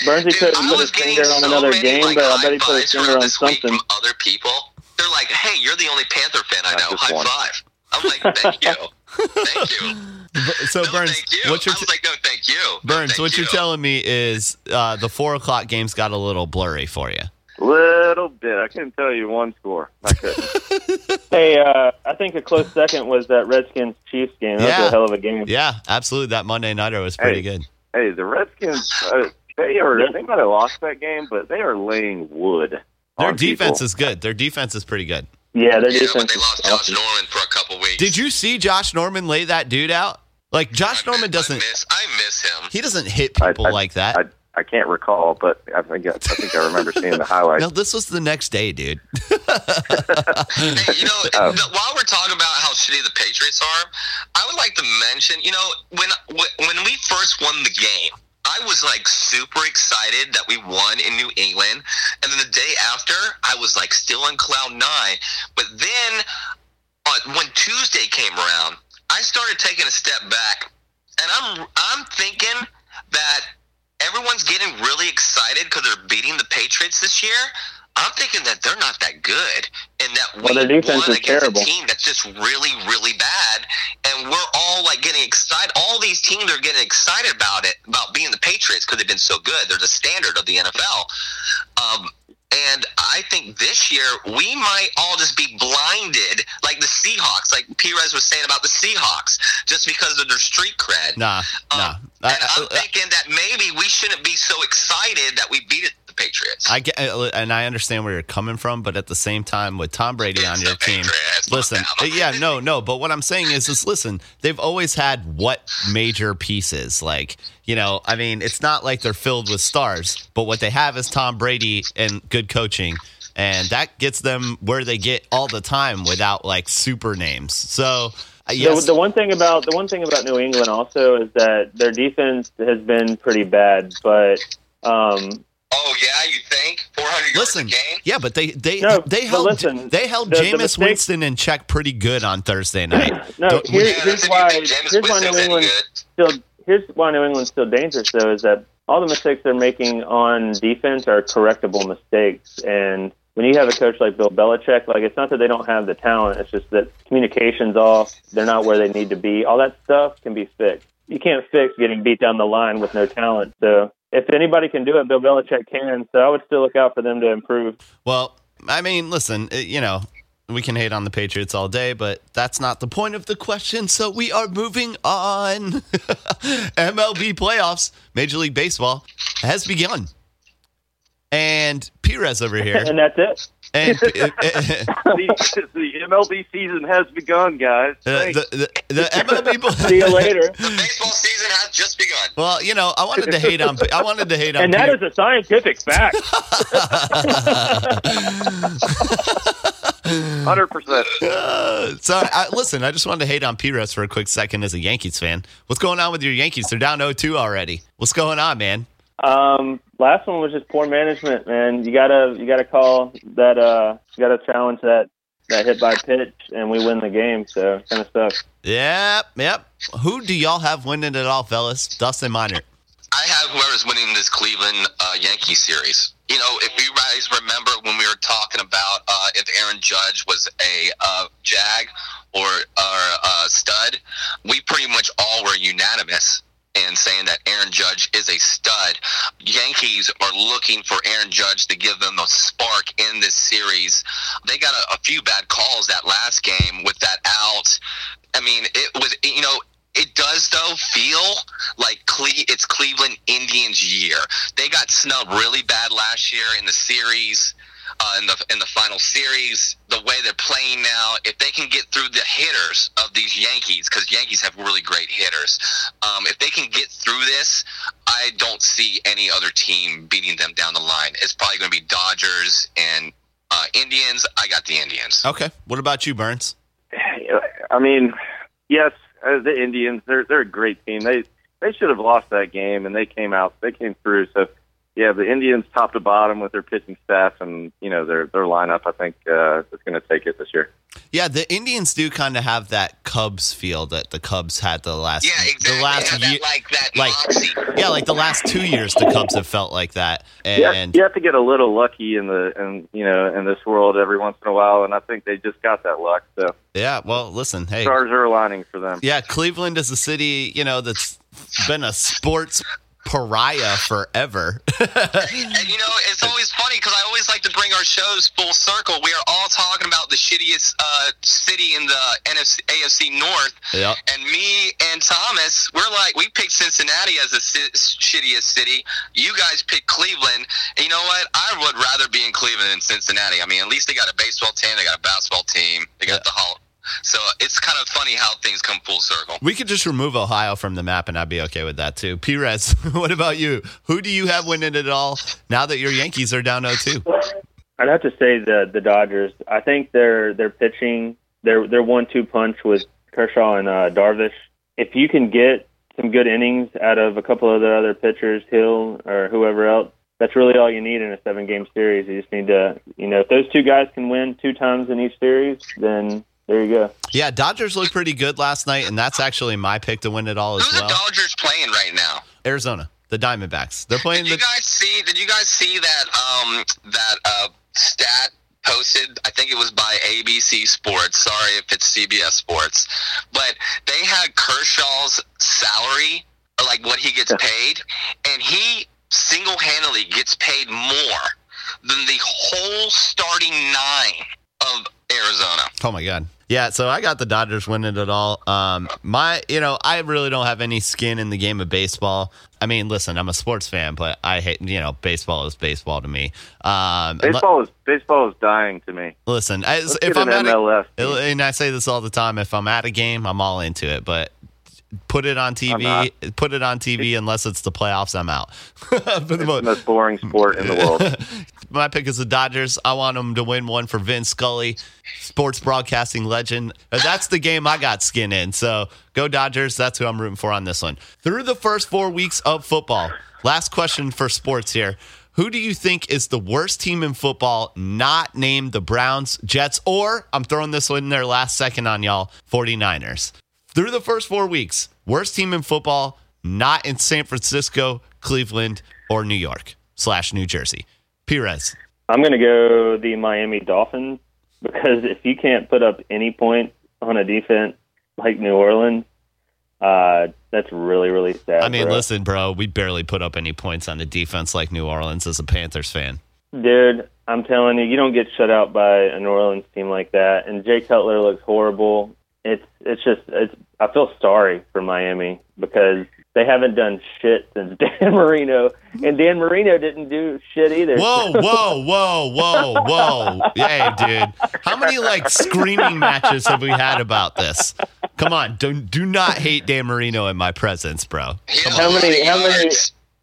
Bernsey
Dude,
couldn't put his finger on
so
another
many,
game,
like,
but I bet he put his finger on
this week
something.
From other people, they're like, "Hey, you're the only Panther fan I
Not
know. High
one.
five." I'm like, "Thank you, thank you."
So,
no,
Burns,
thank you.
what's your
I was like, "No, thank Thank you,
Burns,
Thank
what
you.
you're telling me is uh, the four o'clock games got a little blurry for you.
Little bit. I couldn't tell you one score. I couldn't.
Hey, uh, I think a close second was that Redskins Chiefs game. That was
Yeah.
a hell of a game.
Yeah, absolutely. That Monday nighter was pretty
Hey.
good.
hey, the Redskins. Uh, they are. They might have lost that game, but they are laying wood.
Their defense
people.
is good. Their defense is pretty good.
Yeah, their
Yeah,
defense
but they
is
lost Josh. Norman for a couple weeks.
Did you see Josh Norman lay that dude out? Like Josh
I
Norman doesn't.
I miss, I miss him.
He doesn't hit people
I-
like that.
I, I can't recall, but I think I, I think I remember seeing the highlights.
no, this was the next day, dude.
Hey, you know,
Oh.
the, while we're talking about how shitty the Patriots are, I would like to mention, you know, when when we first won the game, I was like super excited that we won in New England, and then the day after, I was like still on cloud nine. But then, uh, when Tuesday came around, I started taking a step back, and I'm I'm thinking that everyone's getting really excited because they're beating the Patriots this year. I'm thinking that they're not that good, and that we
Well, their defense is
against
terrible.
a team that's just really, really bad, and we're all like getting excited. All these teams are getting excited about it, about being the Patriots because they've been so good. They're the standard of the NFL. Um, and I think this year we might all just be blinded, like the Seahawks, like Perez was saying about the Seahawks, just because of their street cred.
Nah, nah.
Um,
I,
I'm
I,
thinking that maybe we shouldn't be so excited that we beat the Patriots.
I get, and I understand where you're coming from, but at the same time, with Tom Brady on your team,
Patriots,
listen, yeah, no, no. But what I'm saying is, is listen, they've always had what major pieces? Like, you know, I mean, it's not like they're filled with stars, but what they have is Tom Brady and good coaching. And that gets them where they get all the time without like super names. So, uh, yes,
The, the one thing about the one thing about New England also is that their defense has been pretty bad, but um,
oh yeah, you think 400 yards
Listen,
a game?
yeah, but they they
No,
they held
listen,
they held
the- the
Jameis
mistake-
Winston in check pretty good on Thursday night.
no.
Don't-
Here,
Yeah,
here's
that's if you
why. Here's why New England still. Here's why New England's still dangerous, though, is that all the mistakes they're making on defense are correctable mistakes. And when you have a coach like Bill Belichick, like it's not that they don't have the talent; it's just that communication's off. They're not where they need to be. All that stuff can be fixed. You can't fix getting beat down the line with no talent. So if anybody can do it, Bill Belichick can. So I would still look out for them to improve.
Well, I mean, listen, you know, we can hate on the Patriots all day, but that's not the point of the question. So we are moving on. MLB playoffs, Major League Baseball has begun. And Perez over here.
and that's it.
And uh,
the, the MLB season has begun, guys. Uh, Thanks.
the, the, the MLB.
See you later.
The baseball season has just begun.
Well, you know, I wanted to hate on. I wanted to hate on.
And that
Peter-
is a scientific fact.
Hundred percent.
Uh, so, I, listen, I just wanted to hate on Perez for a quick second as a Yankees fan. What's going on with your Yankees? They're down 0-2 already. What's going on, man?
Um, last one was just poor management, man. You gotta you gotta call that. Uh, you gotta challenge that that hit by pitch, and we win the game. So kind of sucks.
Yep, yep. Who do y'all have winning it all, fellas? Dustin Miner.
I have whoever's winning this Cleveland uh, Yankee series. You know, if you guys remember when we were talking about uh, if Aaron Judge was a uh, jag or, a stud, we pretty much all were unanimous in saying that Aaron Judge is a stud. Yankees are looking for Aaron Judge to give them a spark in this series. They got a, a few bad calls that last game with that out. I mean, it was, you know, it does though feel like Cle- it's Cleveland Indians year. They got snubbed really bad last year in the series, uh, in the in the final series. The way they're playing now, if they can get through the hitters of these Yankees, because Yankees have really great hitters, um, if they can get through this, I don't see any other team beating them down the line. It's probably going to be Dodgers and uh, Indians. I got the Indians.
Okay. What about you, Burns?
I mean, yes, uh, the Indians they're they're a great team. They they should have lost that game, and they came out. They came through. So yeah, the Indians top to bottom with their pitching staff and you know their their lineup, I think uh, is going to take it this year.
Yeah, the Indians do kind of have that Cubs feel that the Cubs had the last
Yeah, exactly.
the last
Have
year.
like that
like-
moxie.
Yeah, like the last two years, the Cubs have felt like that, and
you have to get a little lucky in the in you know in this world every once in a while, and I think they just got that luck. So
yeah. Well, listen, hey,
stars are aligning for them.
yeah, Cleveland is a city, you know, that's been a sports pariah forever.
And you know, it's always funny because I always like to bring our shows full circle. We are all talking about the shittiest uh, city in the NFC, AFC North,
yeah,
and me and Thomas, we're like, we picked Cincinnati as the ci- shittiest city. You guys picked Cleveland. And you know what? I would rather be in Cleveland than Cincinnati. I mean, at least they got a baseball team, they got a basketball team, they got the Hall. So it's kind of funny how things come full circle.
we could just remove Ohio from the map, and I'd be okay with that too. Perez, what about you? Who do you have winning it all now that your Yankees are down 0-2?
I'd have to say the the Dodgers. I think they're they're pitching, their their one two punch with Kershaw and uh, Darvish. If you can get some good innings out of a couple of the other pitchers, Hill or whoever else, that's really all you need in a seven game series. You just need to, you know, if those two guys can win two times in each series, then there you go.
Yeah, Dodgers looked pretty good last night, and that's actually my pick to win it all as well.
Who's
well.
the Dodgers playing right now?
Arizona, the Diamondbacks. They're playing
Did you
the.
guys see? Did you guys see that um that uh stat posted? I think it was by ABC Sports. Sorry if it's CBS Sports, but they had Kershaw's salary, or like what he gets paid, and he single-handedly gets paid more than the whole starting nine of Arizona.
Oh my god. Yeah, so I got the Dodgers winning it all. Um, my, you know, I really don't have any skin in the game of baseball. I mean, listen, I'm a sports fan, but I hate, you know, baseball is baseball to me. Um,
Baseball is baseball is dying to me.
listen, I,
Let's
if
get
I'm
an
at a,
MLS. team.
and I say this all the time, if I'm at a game, I'm all into it, but put it on TV, put it on TV unless it's the playoffs, I'm out. For the
It's
most-
most boring sport in the world.
My pick is the Dodgers. I want them to win one for Vince Scully, sports broadcasting legend. Uh, That's the game I got skin in. So go Dodgers. That's who I'm rooting for on this one. Through the first four weeks of football, last question for sports here. Who do you think is the worst team in football not named the Browns, Jets, or I'm throwing this one in there last second on y'all, 49ers? Through the first four weeks, worst team in football not in San Francisco, Cleveland, or New York slash New Jersey. Perez.
I'm going to go the Miami Dolphins because if you can't put up any point on a defense like New Orleans, uh, that's really, really sad.
I mean,
bro.
listen, bro, we barely put up any points on the defense like New Orleans as a Panthers fan.
Dude, I'm telling you, you don't get shut out by a New Orleans team like that. And Jay Cutler looks horrible. It's it's just it's. I feel sorry for Miami because they haven't done shit since Dan Marino, and Dan Marino didn't do shit either.
Whoa, whoa, whoa, whoa, whoa. Hey, dude. How many like screaming matches have we had about this? Come on, don't do not hate Dan Marino in my presence, bro.
He had
How many- how many-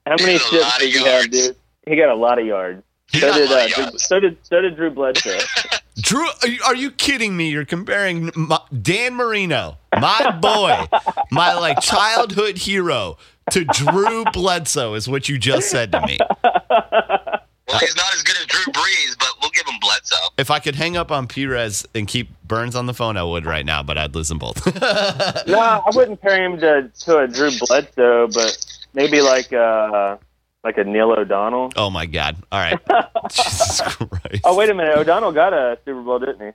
How many
He had a
shits
lot of
did you have,
yards.
dude? He got a lot of yards.
He
So did, uh, Drew, so did so did Drew Bledsoe.
Drew, are you, are you kidding me? You're comparing my, Dan Marino, my boy, my like childhood hero, to Drew Bledsoe, is what you just said to me.
Well, he's not as good as Drew Brees, but we'll give him Bledsoe.
If I could hang up on Perez and keep Burns on the phone, I would right now, but I'd lose them both.
no, I wouldn't compare him to to a Drew Bledsoe, but maybe like uh like a Neil O'Donnell.
oh my God! All right, Jesus Christ!
Oh wait a minute, O'Donnell got a Super Bowl, didn't he?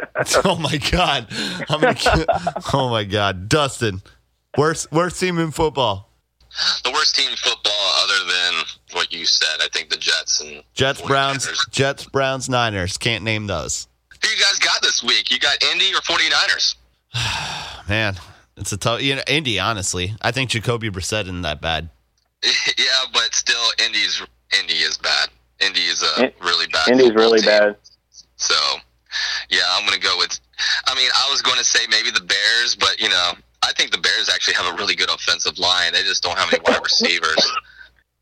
Oh my God! I'm gonna. ki- Oh my God, Dustin, worst worst team in football.
The worst team in football, other than what you said, I think the Jets and
Jets,
49ers.
Browns, Jets, Browns, Niners. Can't name those.
Who you guys got this week? You got Indy or 49ers?
Man, it's a tough. You know, Indy. Honestly, I think Jacoby Brissett isn't that bad.
yeah, but still, Indy's Indy is bad. Indy is a
In-
really bad.
Indy's really
team.
bad.
So, yeah, I'm going to go with. I mean, I was going to say maybe the Bears, but you know, I think the Bears actually have a really good offensive line. They just don't have any wide receivers.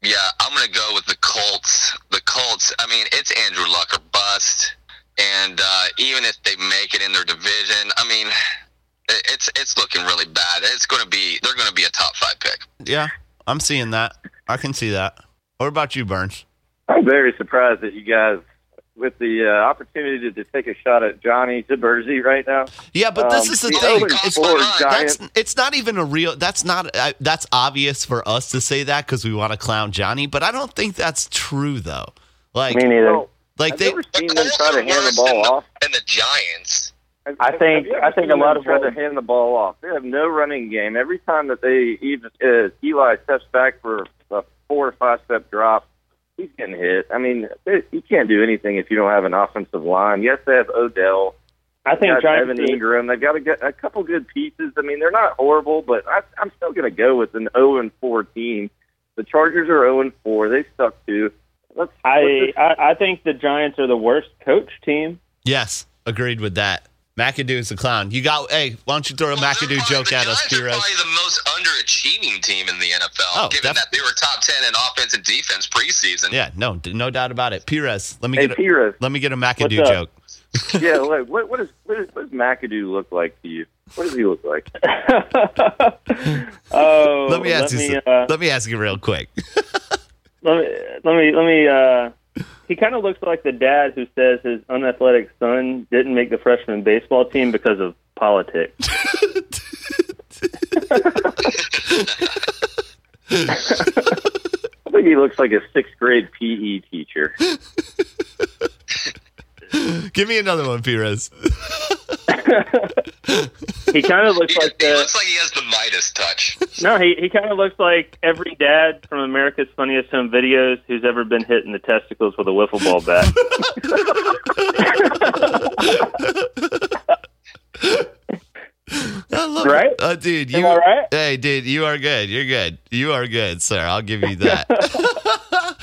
Yeah, I'm going to go with the Colts. The Colts. I mean, it's Andrew Luck or bust, and uh, even if they make it in their division, I mean, it's it's looking really bad. It's going to be they're going to be a top five pick.
Yeah, I'm seeing that. I can see that. What about you, Burns?
I'm very surprised that you guys, with the uh, opportunity to take a shot at Johnny Zaberzi right now.
Yeah, but this
Um,
is the
the
thing. It's,
floor
that's it's not even a real. That's not. Uh, that's obvious for us to say that because we want to clown Johnny, but I don't think that's true though. Like,
Me neither.
Like
I've
they.
never seen
the
them try to
Colts are
hand the
worse
ball
than
off.
And the Giants.
Have-
I think-
have you ever
I think a lot of
try to
ball-
hand the ball off. They have no running game. Every time that they even uh, Eli steps back for a four or five step drop, he's getting hit. I mean, they, you can't do anything if you don't have an offensive line. Yes, they have Odell.
I think
got
Giants.
Evan Engram. They've got a, good- a couple good pieces. I mean, they're not horrible, but I, I'm still going to go with an 0 and 4 team. The Chargers are 0 and 4. They suck too. Let's.
I,
let's
I I think the Giants are the worst coach team.
Yes, agreed with that. McAdoo is a clown. You got. Hey, why don't you throw a
Well, they're
McAdoo
probably-
joke
the
at us,
Giants are
Perez?
probably the most underachieving team in the NFL,
Oh,
given
def-
that they were top ten in offense and defense preseason.
Yeah, no, no doubt about it. Perez, let me
Hey,
get a,
Perez.
let me get a McAdoo
What's up?
joke.
yeah, like, what, what, is, what, is, what does McAdoo look like to you? What does he look like?
oh,
Let me ask you.
me,
some-
uh,
let me ask you real quick.
let me let me let me. Uh, he kind of looks like the dad who says his unathletic son didn't make the freshman baseball team because of politics.
I think he looks like a sixth grade PE teacher.
Give me another one, Perez.
He kind of looks
He,
like
he looks like he has the Midas touch.
no. He he kind of looks like every dad from America's Funniest Home Videos who's ever been hit in the testicles with a wiffle ball bat.
I love
Right?
it. Uh, dude,
Am
you
I right?
Hey, dude, you are good. You're good. You are good, sir. I'll give you that.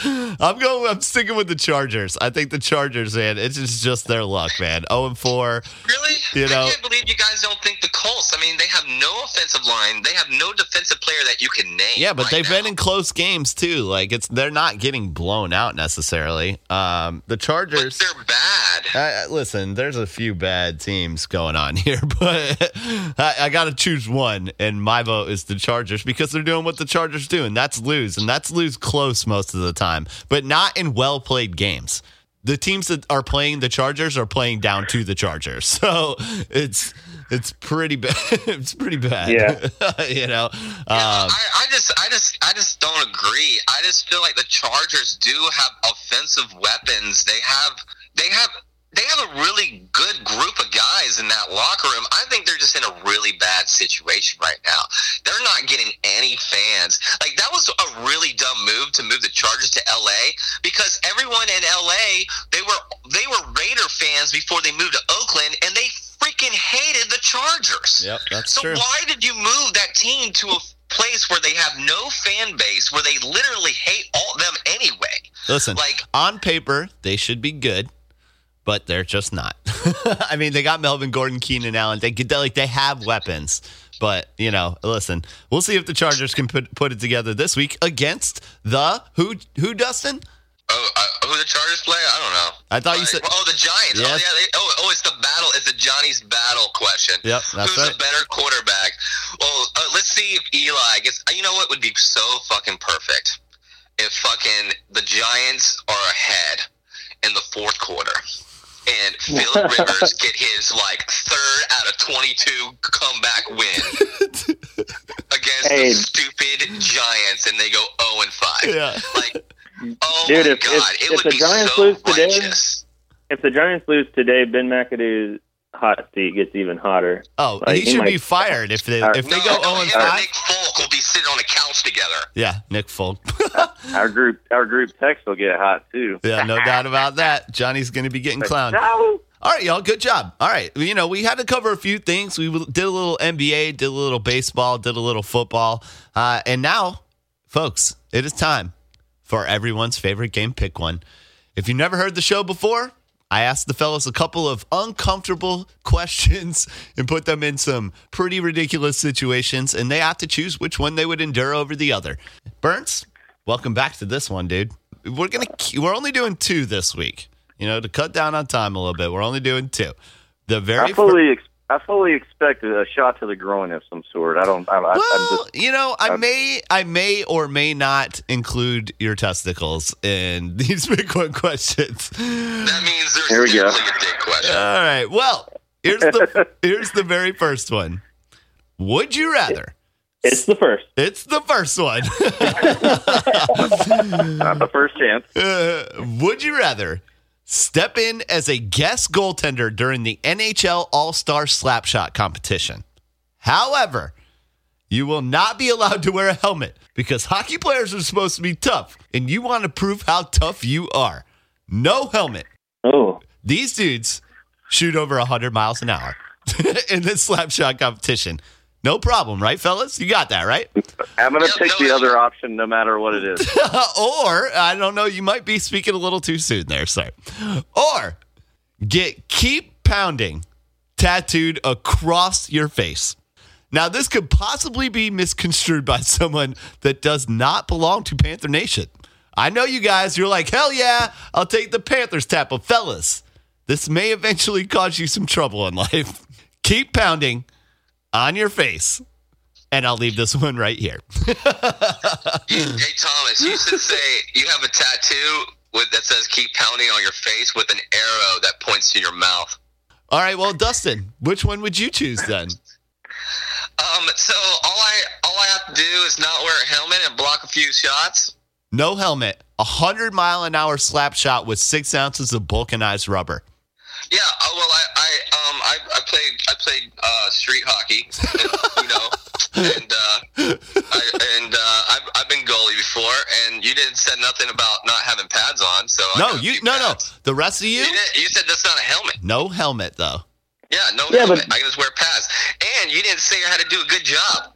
I'm going. I'm sticking with the Chargers. I think the Chargers, man. It's just, just their luck, man. Zero and four.
Really?
You know-
I can't believe you guys don't think the Colts. I mean, they have no offensive line. They have no defensive player that you can name.
Yeah, but
right
they've
now.
been in close games too. Like it's they're not getting blown out necessarily. Um, the
But
Chargers.
they're bad.
I, I- listen, there's a few bad teams going on here, but I, I got to choose one, and my vote is the Chargers because they're doing what the Chargers do, and that's lose, and that's lose close most of the time, but not in well played games. The teams that are playing the Chargers are playing down to the Chargers, so it's it's pretty bad. it's pretty bad.
Yeah.
you know.
Yeah,
Um,
I, I just, I just, I just don't agree. I just feel like the Chargers do have offensive weapons. They have, they have, they have a really good group of guys in that locker room. I think they're just in a really bad situation right now. They're not getting any fans. Like that was a really dumb move to move the Chargers to LA because everyone in LA they were they were Raider fans before they moved to Oakland and they freaking hated the Chargers.
Yep, that's
so
true.
why did you move that team to a place where they have no fan base, where they literally hate all them anyway?
Listen,
Like-
on paper, they should be good, but they're just not. I mean, they got Melvin Gordon, Keenan Allen. They could like they have weapons, but you know, listen, we'll see if the Chargers can put put it together this week against the who who Dustin.
Oh, uh, who the Chargers play? I don't know.
I thought you said-
Oh, the Giants. Oh, yeah. They, oh, oh, it's the battle. It's the Johnny's battle question.
Yep,
Who's
right.
a better quarterback? Well, uh, let's see if Eli gets. You know what would be so fucking perfect if fucking the Giants are ahead in the fourth quarter. And Philip Rivers get his like third out of twenty-two comeback win against
Hey.
the stupid Giants, and they go zero and five.
Yeah.
Like, oh
Dude,
my
if-
god,
if-
it
if
would
the
be
Giants
so
lose today-
righteous.
if the Giants lose today, Ben McAdoo's hot seat gets even hotter.
Oh,
Like,
he
he
should
might-
be fired if they if they
no,
go
no,
zero and five.
Nick Folk will be sitting on a couch together.
Yeah, Nick Folk.
Our group, our group text will get hot too.
yeah, no doubt about that. Johnny's going to be getting clowned. All right, y'all. Good job. All right. You know, we had to cover a few things. We did a little NBA, did a little baseball, did a little football. Uh, and now, folks, it is time for everyone's favorite game. Pick one. If you've never heard the show before, I asked the fellas a couple of uncomfortable questions and put them in some pretty ridiculous situations, and they have to choose which one they would endure over the other. Burns, welcome back to this one, dude. We're gonna we're only doing two this week. You know, to cut down on time a little bit, we're only doing two. The very
I fully, ex- I fully expect a shot to the groin of some sort. I don't. I, I, I'm
Well,
just.
you know, I
I'm-
may, I may or may not include your testicles in these pick one questions.
That means there's
Here we go.
definitely a dick question.
All right. Well, here's the here's the very first one. Would you rather?
It's the first.
It's the first one.
Not the first chance.
Uh, would you rather step in as a guest goaltender during the NHL All Star Slapshot competition? However, you will not be allowed to wear a helmet because hockey players are supposed to be tough, and you want to prove how tough you are. No helmet.
Oh,
These dudes shoot over 100 miles an hour in this slapshot competition. No problem, right, fellas? You got that, right?
I'm gonna
Yep,
pick
no,
the other option, no matter what it is.
or I don't know, you might be speaking a little too soon there, sorry. Or get keep pounding tattooed across your face. Now, this could possibly be misconstrued by someone that does not belong to Panther Nation. I know you guys, you're like, hell yeah, I'll take the Panthers tap, but fellas, this may eventually cause you some trouble in life. Keep pounding on your face, and I'll leave this one right here.
Hey Thomas, you should say you have a tattoo with that says "Keep pounding on your face" with an arrow that points to your mouth.
All right, well, Dustin, which one would you choose then?
Um, so all I all I have to do is not wear a helmet and block a few shots.
No helmet, a hundred mile an hour slap shot with six ounces of vulcanized rubber.
Yeah, uh, well, I, I um I, I played I played uh, street hockey, and, you know, and uh, I, and uh, I've, I've been goalie before, and you didn't said nothing about not having pads on. So
No,
got
you
few
no no. The rest of you,
You, didn't, you said that's not a helmet.
no helmet though.
Yeah, no
Yeah,
helmet.
but-
I can just wear pads. And you didn't say I had to do a good job.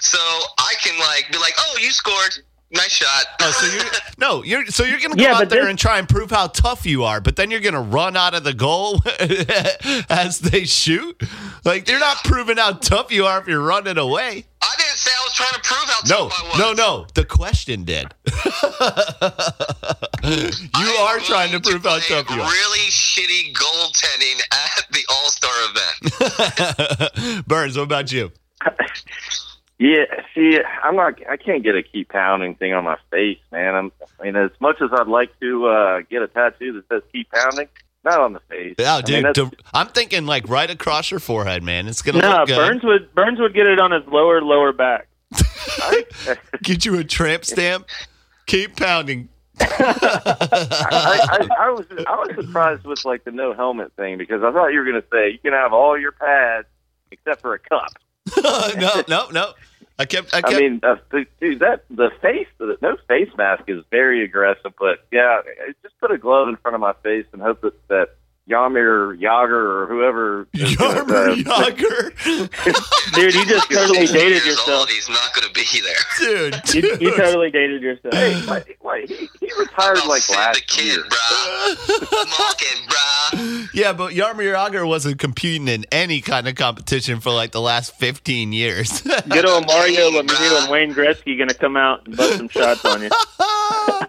So I can like be like, oh, you scored. Nice shot.
Oh, so you're no, you're so you're gonna go
Yeah,
out there
this-
and try and prove how tough you are, but then you're gonna run out of the goal as they shoot. Like you're not proving how tough you are if you're running away.
I didn't say I was trying to prove how
No,
tough I was.
no, no. The question did. you
I
are trying to
going
prove how tough you are.
Really shitty goaltending at the All Star event.
Burns, what about you?
Yeah, see, I'm not. I can't get a keep pounding thing on my face, man. I'm. I mean, as much as I'd like to uh, get a tattoo that says keep pounding, not on the face.
Oh,
I mean,
dude, to- I'm thinking like right across your forehead, man. It's gonna
no,
look good.
Burns would Burns would get it on his lower lower back.
Get you a tramp stamp. Keep pounding.
I, I, I was I was surprised with like the no helmet thing because I thought you were going to say you can have all your pads except for a cup.
no, no, no. I kept. I
I, mean, uh, dude, that the face, the no face mask is very aggressive. But yeah, just put a glove in front of my face and hope that that Jaromir Jagr or whoever. is gonna,
Yarmer
uh,
Yager,
Dude, you just totally dated yourself.
old, he's not going to be there.
dude.
You,
dude.
you totally dated yourself.
Hey, wait, wait, he, he retired
About
like
Sid
last
the kid,
year.
bruh. Mocking, bruh.
yeah, but Jaromir Jagr wasn't competing in any kind of competition for like the last 15 years.
Good old Mario Lemieux and Wayne Gretzky gonna come out and bust some shots on you.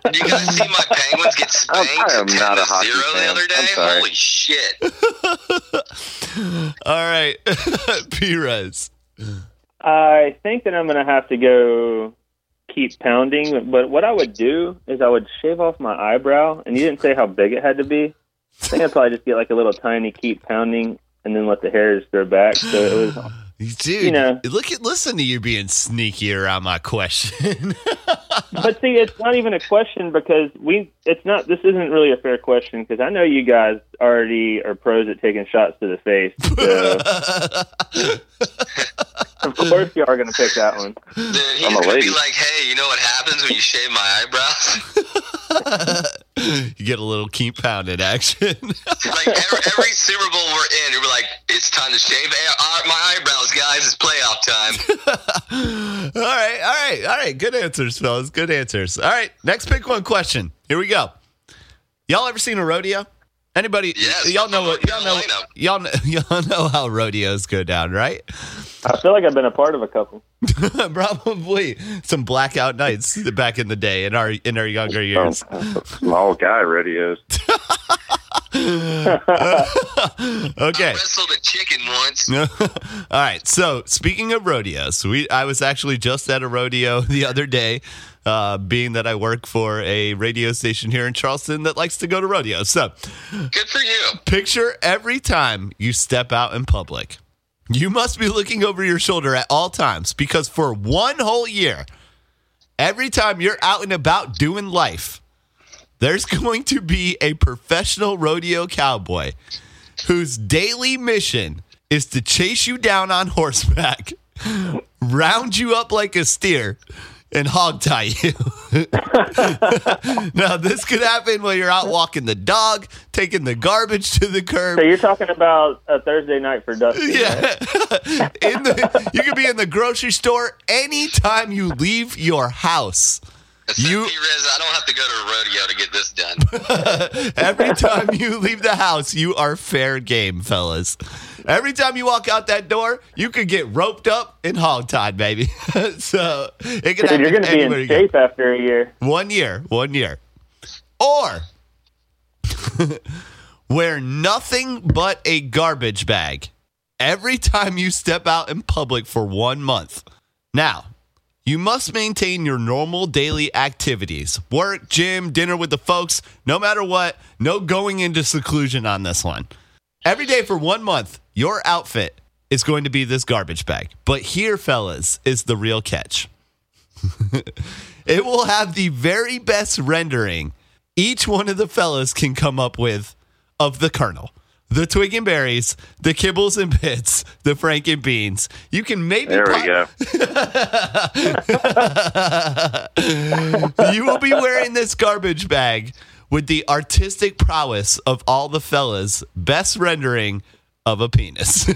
Did you guys see my Penguins get spanked
I am not a
to
hockey
zero the
fan.
other day?
I'm sorry.
Holy shit.
All right, Perez.
I think that I'm gonna have to go keep pounding. But what I would do is I would shave off my eyebrow, and you didn't say how big it had to be. I think I'd probably just get like a little tiny keep pounding, and then let the hairs grow back. So it was.
Dude,
You know.
look at listen to you being sneaky around my question.
But see, it's not even a question because we. It's not. This isn't really a fair question because I know you guys already are pros at taking shots to the face. So of course you are going to pick that one.
Dude, he's
I'm a
going to
lady.
be like, hey, you know what happens when you shave my eyebrows?
you get a little keep pounded action.
like every, every Super Bowl we're in, you're like, it's time to shave my eyebrows, guys. It's playoff time.
all right, all right, all right. Good answers, fellas. Good answers. All right, next pick one question. Here we go. Y'all ever seen a rodeo? Anybody?
Yes,
y'all know
from
what? Y'all know. Y'all know, y'all know how rodeos go down, right?
I feel like I've been a part of a couple.
Probably some blackout nights back in the day in our in our younger years.
Oh, small guy radios.
okay.
I wrestled a chicken once.
All right. So speaking of rodeos, we I was actually just at a rodeo the other day, uh, being that I work for a radio station here in Charleston that likes to go to rodeos. So
Good for you.
picture every time you step out in public, you must be looking over your shoulder at all times because for one whole year, every time you're out and about doing life, there's going to be a professional rodeo cowboy whose daily mission is to chase you down on horseback, round you up like a steer, and hog tie you. now, this could happen while you're out walking the dog, taking the garbage to the curb.
So you're talking about a Thursday night for right?
Yeah. in the, you could be in the grocery store anytime you leave your house.
Except
You-
P-Riz, I don't have to go to a rodeo to get this done.
Every time you leave the house, you are fair game, fellas. Every time you walk out that door, you could get roped up and hogtied, baby. so it can
Dude, you're going to be
anywhere
in
you go.
shape after a year.
One year, one year. Or wear nothing but a garbage bag every time you step out in public for one month. Now, you must maintain your normal daily activities work, gym, dinner with the folks, no matter what. No going into seclusion on this one. Every day for one month, your outfit is going to be this garbage bag. But here, fellas, is the real catch. It will have the very best rendering each one of the fellas can come up with of the Colonel. The twig and berries, the kibbles and bits, the frank and beans. You can maybe
There we
po-
go.
you will be wearing this garbage bag with the artistic prowess of all the fellas best rendering of a penis.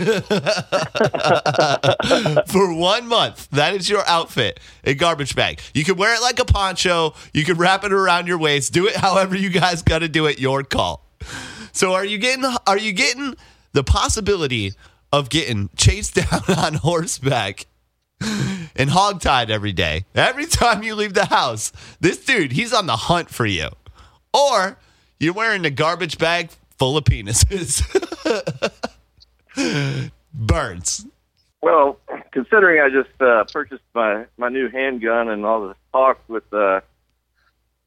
For one month, that is your outfit, a garbage bag. You can wear it like a poncho, you can wrap it around your waist, do it however you guys got to do it, your call. So are you getting are you getting the possibility of getting chased down on horseback and hogtied every day. Every time you leave the house, this dude, he's on the hunt for you. Or you're wearing a garbage bag full of penises. Burns.
Well, considering I just uh, purchased my my new handgun and all this talk with uh,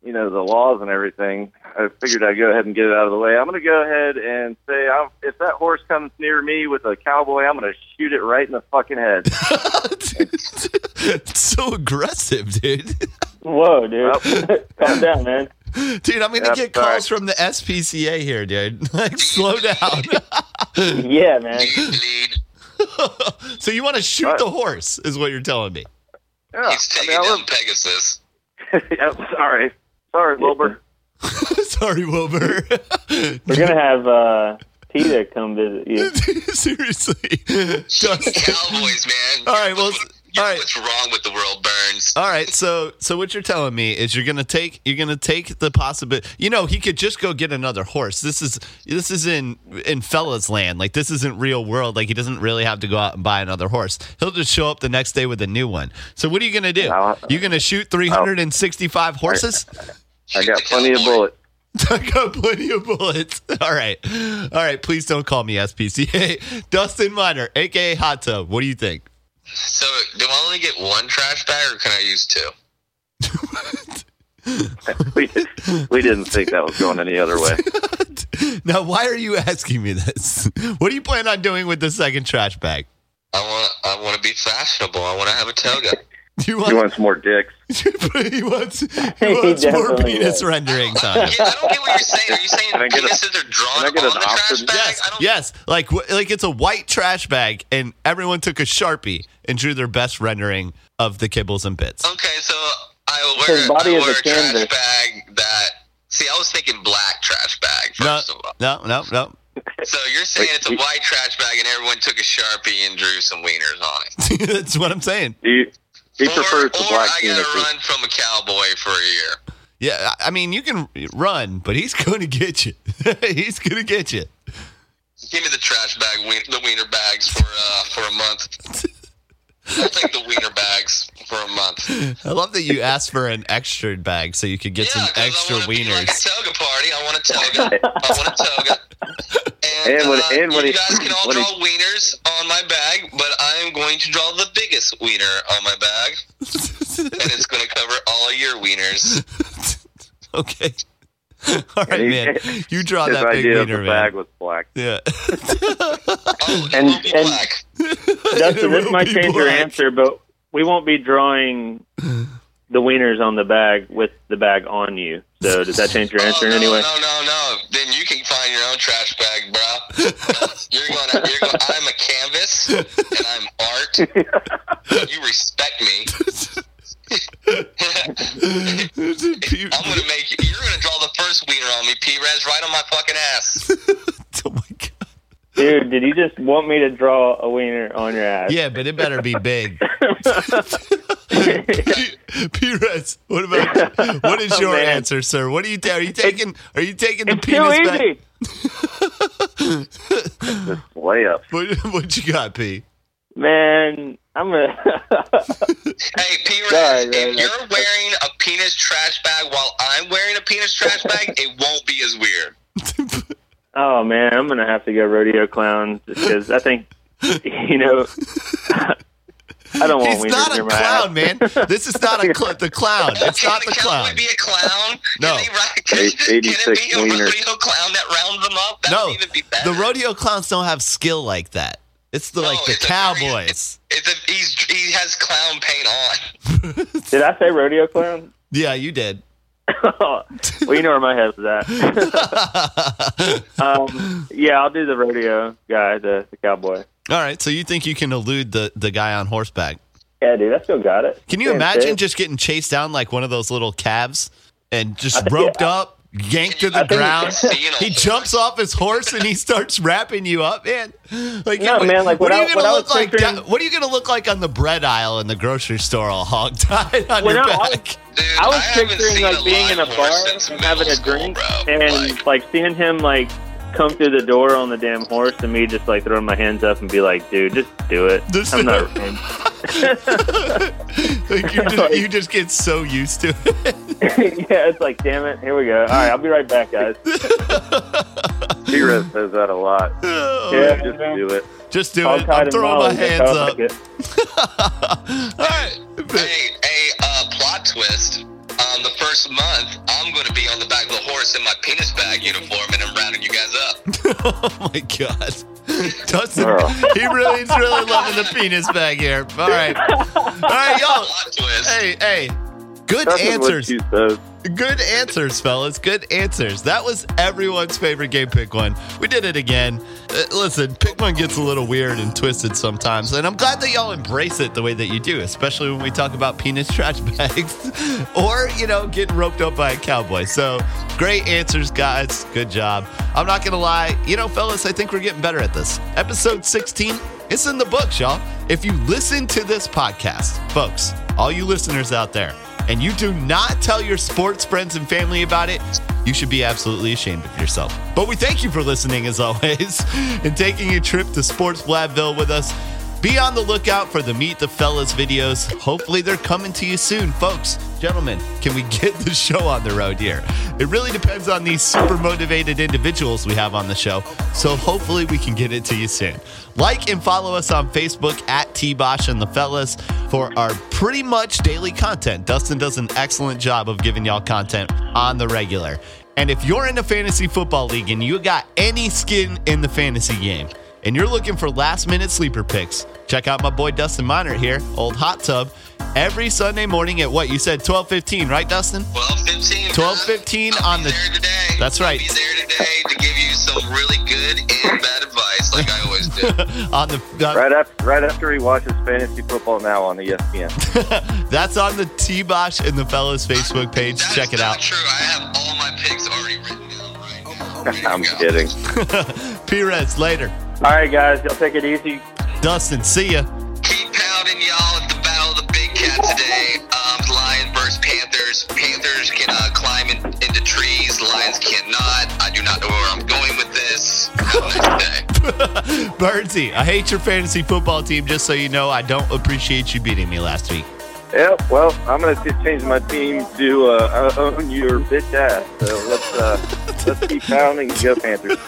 you know the laws and everything, I figured I'd go ahead and get it out of the way. I'm going to go ahead and say I'm, if that horse comes near me with a cowboy, I'm going to shoot it right in the fucking head.
It's so aggressive, dude.
Whoa, dude. Calm down, man.
Dude, I'm gonna
Yep,
get
sorry.
calls from the SPCA here, dude. Like, slow down.
Yeah, man.
Do you bleed?
so you want to shoot
Right.
the horse, is what you're telling me.
Yeah,
He's
I mean,
taking
I
down Pegasus.
yeah, sorry, sorry, Wilbur.
Sorry, Wilbur.
We're going to have uh, Tita come visit you.
Seriously. Dustin.
Cowboys, man.
All right, well.
You
all right.
What's wrong with the world, Burns?
All right, so so what you're telling me is you're gonna take you're gonna take the possibility. You know, he could just go get another horse. This is this is in in fellas land. Like this isn't real world. Like he doesn't really have to go out and buy another horse. He'll just show up the next day with a new one. So what are you gonna do? You're gonna shoot 365 horses?
I got plenty of bullets.
I got plenty of bullets. All right, all right. Please don't call me SPCA. Dustin Miner, aka Hot Tub. What do you think?
So, do I only get one trash bag, or can I use two?
we, we didn't think that was going any other way.
now, why are you asking me this? What do you plan on doing with the second trash bag?
I want. I want to be fashionable. I want to have a toga.
Do you
You
want?
want some more dicks?
he wants, he
He
wants more penis
does.
renderings
I
on
don't,
him.
get, I don't get what you're saying. Are you saying
Can a,
are drawn on
get an
the trash bag?
Yes, yes. Like like it's a white trash bag, and everyone took a sharpie and drew their best rendering of the kibbles and bits.
Okay, so I wear,
His body
I
is a
a trash
canvas.
bag that. See, I was thinking black trash bag
No,
of all.
no, no, no.
So you're saying it's a white trash bag, and everyone took a sharpie and drew some wieners on it.
That's what I'm saying.
He, he
or
prefers the
or
black
I gotta
penises.
run from a cowboy for a year.
Yeah, I I mean, you can run, but he's going to get you. he's going to get you.
Give me the trash bag, wien- the wiener bags for uh, for a month. I'll take the wiener bags for a month.
I love that you asked for an extra bag so you could get
yeah,
some
'cause
extra
I wanna be like a toga party. I want a toga. I want a toga. And,
And what-
uh,
and what
you
he-
guys can all
what he-
draw wieners on my bag, but I am going to draw the biggest wiener on my bag, and it's going to cover all your wieners.
okay. All right,
he-
man. You draw that big
idea of
wiener,
the bag
man.
was black.
Yeah.
Oh, it
And-
be
and-
black.
Dustin, this might
be
change your answer, but we won't be drawing the wieners on the bag with the bag on you. So does that change your answer
oh,
in any way?
No, no, no. Then you can find your own trash bag, bro. You're gonna. You're gonna. I'm a canvas, and I'm art. You respect me. I'm gonna make you. You're gonna draw the first wiener on me, P-Res, right on my fucking ass.
oh my god.
Dude, did you just want me to draw a wiener on your ass?
Yeah, but it better be big. P-Rez, what about what is your
Man.
answer, sir? What are you are you taking? Are you taking the
It's too
penis back?
easy.
Layup.
What, what you got, P?
Man, I'm gonna.
Hey, P-Res,
Sorry, man,
if you're wearing a penis trash bag while I'm wearing a penis trash bag, it won't be as weird.
Oh man, I'm gonna have to go rodeo clown because I think, you know, I don't want
He's not a clown,
ass.
man. This is not a cl- the clown. It's
Can
not
the
the
cowboy
clown.
be a clown?
No.
Can, he, ride- can, it be a
wieners.
rodeo clown that rounds them up? That
No,
would even be
the rodeo clowns don't have skill like that. It's the
No,
like the
it's a very-
cowboys.
It's a, he's, he has clown paint on.
Did I say rodeo clown?
Yeah, you did.
Well, you know where my head's at. um, yeah, I'll do the rodeo guy, the, the cowboy.
All right, so you think you can elude the the guy on horseback?
Yeah, dude, I still got it.
Can you
Staying
imagine
safe.
just getting chased down like one of those little calves and just roped up, yanked to the
I
ground?
See, you know,
He jumps off his horse and he starts wrapping you up, man. Like,
No,
what,
man, like,
what
what
are
I-
you gonna look like?
picturing-
da- what are you gonna look like on the bread aisle in the grocery store, all hog tied on
Well,
your
no, I was-
back?
Dude,
I was
haven't
picturing like being in a bar and having a
middle school,
drink
bro.
and
Like,
like seeing him like come through the door on the damn horse and me just like throwing my hands up and be like, dude, just do it.
Just
I'm
do
not.
like you just, you just get so used to it.
yeah, it's like, damn it, here we go. All right, I'll be right back, guys.
T-Rez says that a lot.
Yeah,
Just do it.
Just do
All
it. I'm throwing my hands up.
like
all right.
hey, hey, uh, plot twist. Um, the first month, I'm going to be on the back of the horse in my penis bag uniform, and I'm rounding you guys up.
oh my god. Dustin, he really is really loving the penis bag here. All right. All right, y'all. Hey, hey. Good
That's
answers. Good answers, fellas. Good answers. That was everyone's favorite game, Pick One. We did it again. Uh, listen, Pick One gets a little weird and twisted sometimes, and I'm glad that y'all embrace it the way that you do, especially when we talk about penis trash bags or, you know, getting roped up by a cowboy. So, great answers, guys. Good job. I'm not going to lie. You know, fellas, I think we're getting better at this. Episode 16, it's in the books, y'all. If you listen to this podcast, folks, all you listeners out there, and you do not tell your sports friends and family about it, you should be absolutely ashamed of yourself. But we thank you for listening as always and taking a trip to Sports Bladville with us. Be on the lookout for the Meet the Fellas videos. Hopefully, they're coming to you soon, folks. Gentlemen, can we get the show on the road here? It really depends on these super motivated individuals we have on the show. So, hopefully, we can get it to you soon. Like and follow us on Facebook at T Basch and the Fellas for our pretty much daily content. Dustin does an excellent job of giving y'all content on the regular. And if you're in a fantasy football league and you got any skin in the fantasy game, and you're looking for last minute sleeper picks, check out my boy Dustin Miner here, old hot tub, every Sunday morning at what you said 12:15, right, Dustin?
12:15.
12:15 on the-
today.
That's right.
I'll be there today to give you some really good and bad advice, like I always do.
on the uh,
Right after, right after he watches fantasy football now on the ESPN.
that's on the T Basch and the Fellas Facebook page.
That's
check it out.
True. I have all my picks already written down right now.
I'm kidding.
P-Reds later.
All right, guys, y'all take it easy.
Dustin, see ya.
Keep pounding, y'all, at the battle of the big cat today. Um, Lions versus Panthers. Panthers can uh, climb in, into trees. Lions cannot. I do not know where I'm going with this. Have a nice day.
Birdsey, I hate your fantasy football team. Just so you know, I don't appreciate you beating me last week.
Yep. Well, I'm gonna just change my team to uh, own your bitch ass. So let's uh, let's keep pounding and go Panthers.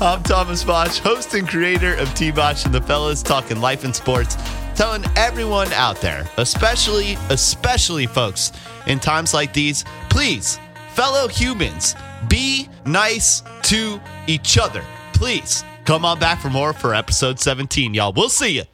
I'm Thomas Basch, host and creator of T Basch and the Fellas, talking life and sports, telling everyone out there, especially especially folks in times like these, please, fellow humans, be nice to each other. Please come on back for more for episode 17, y'all. We'll see you.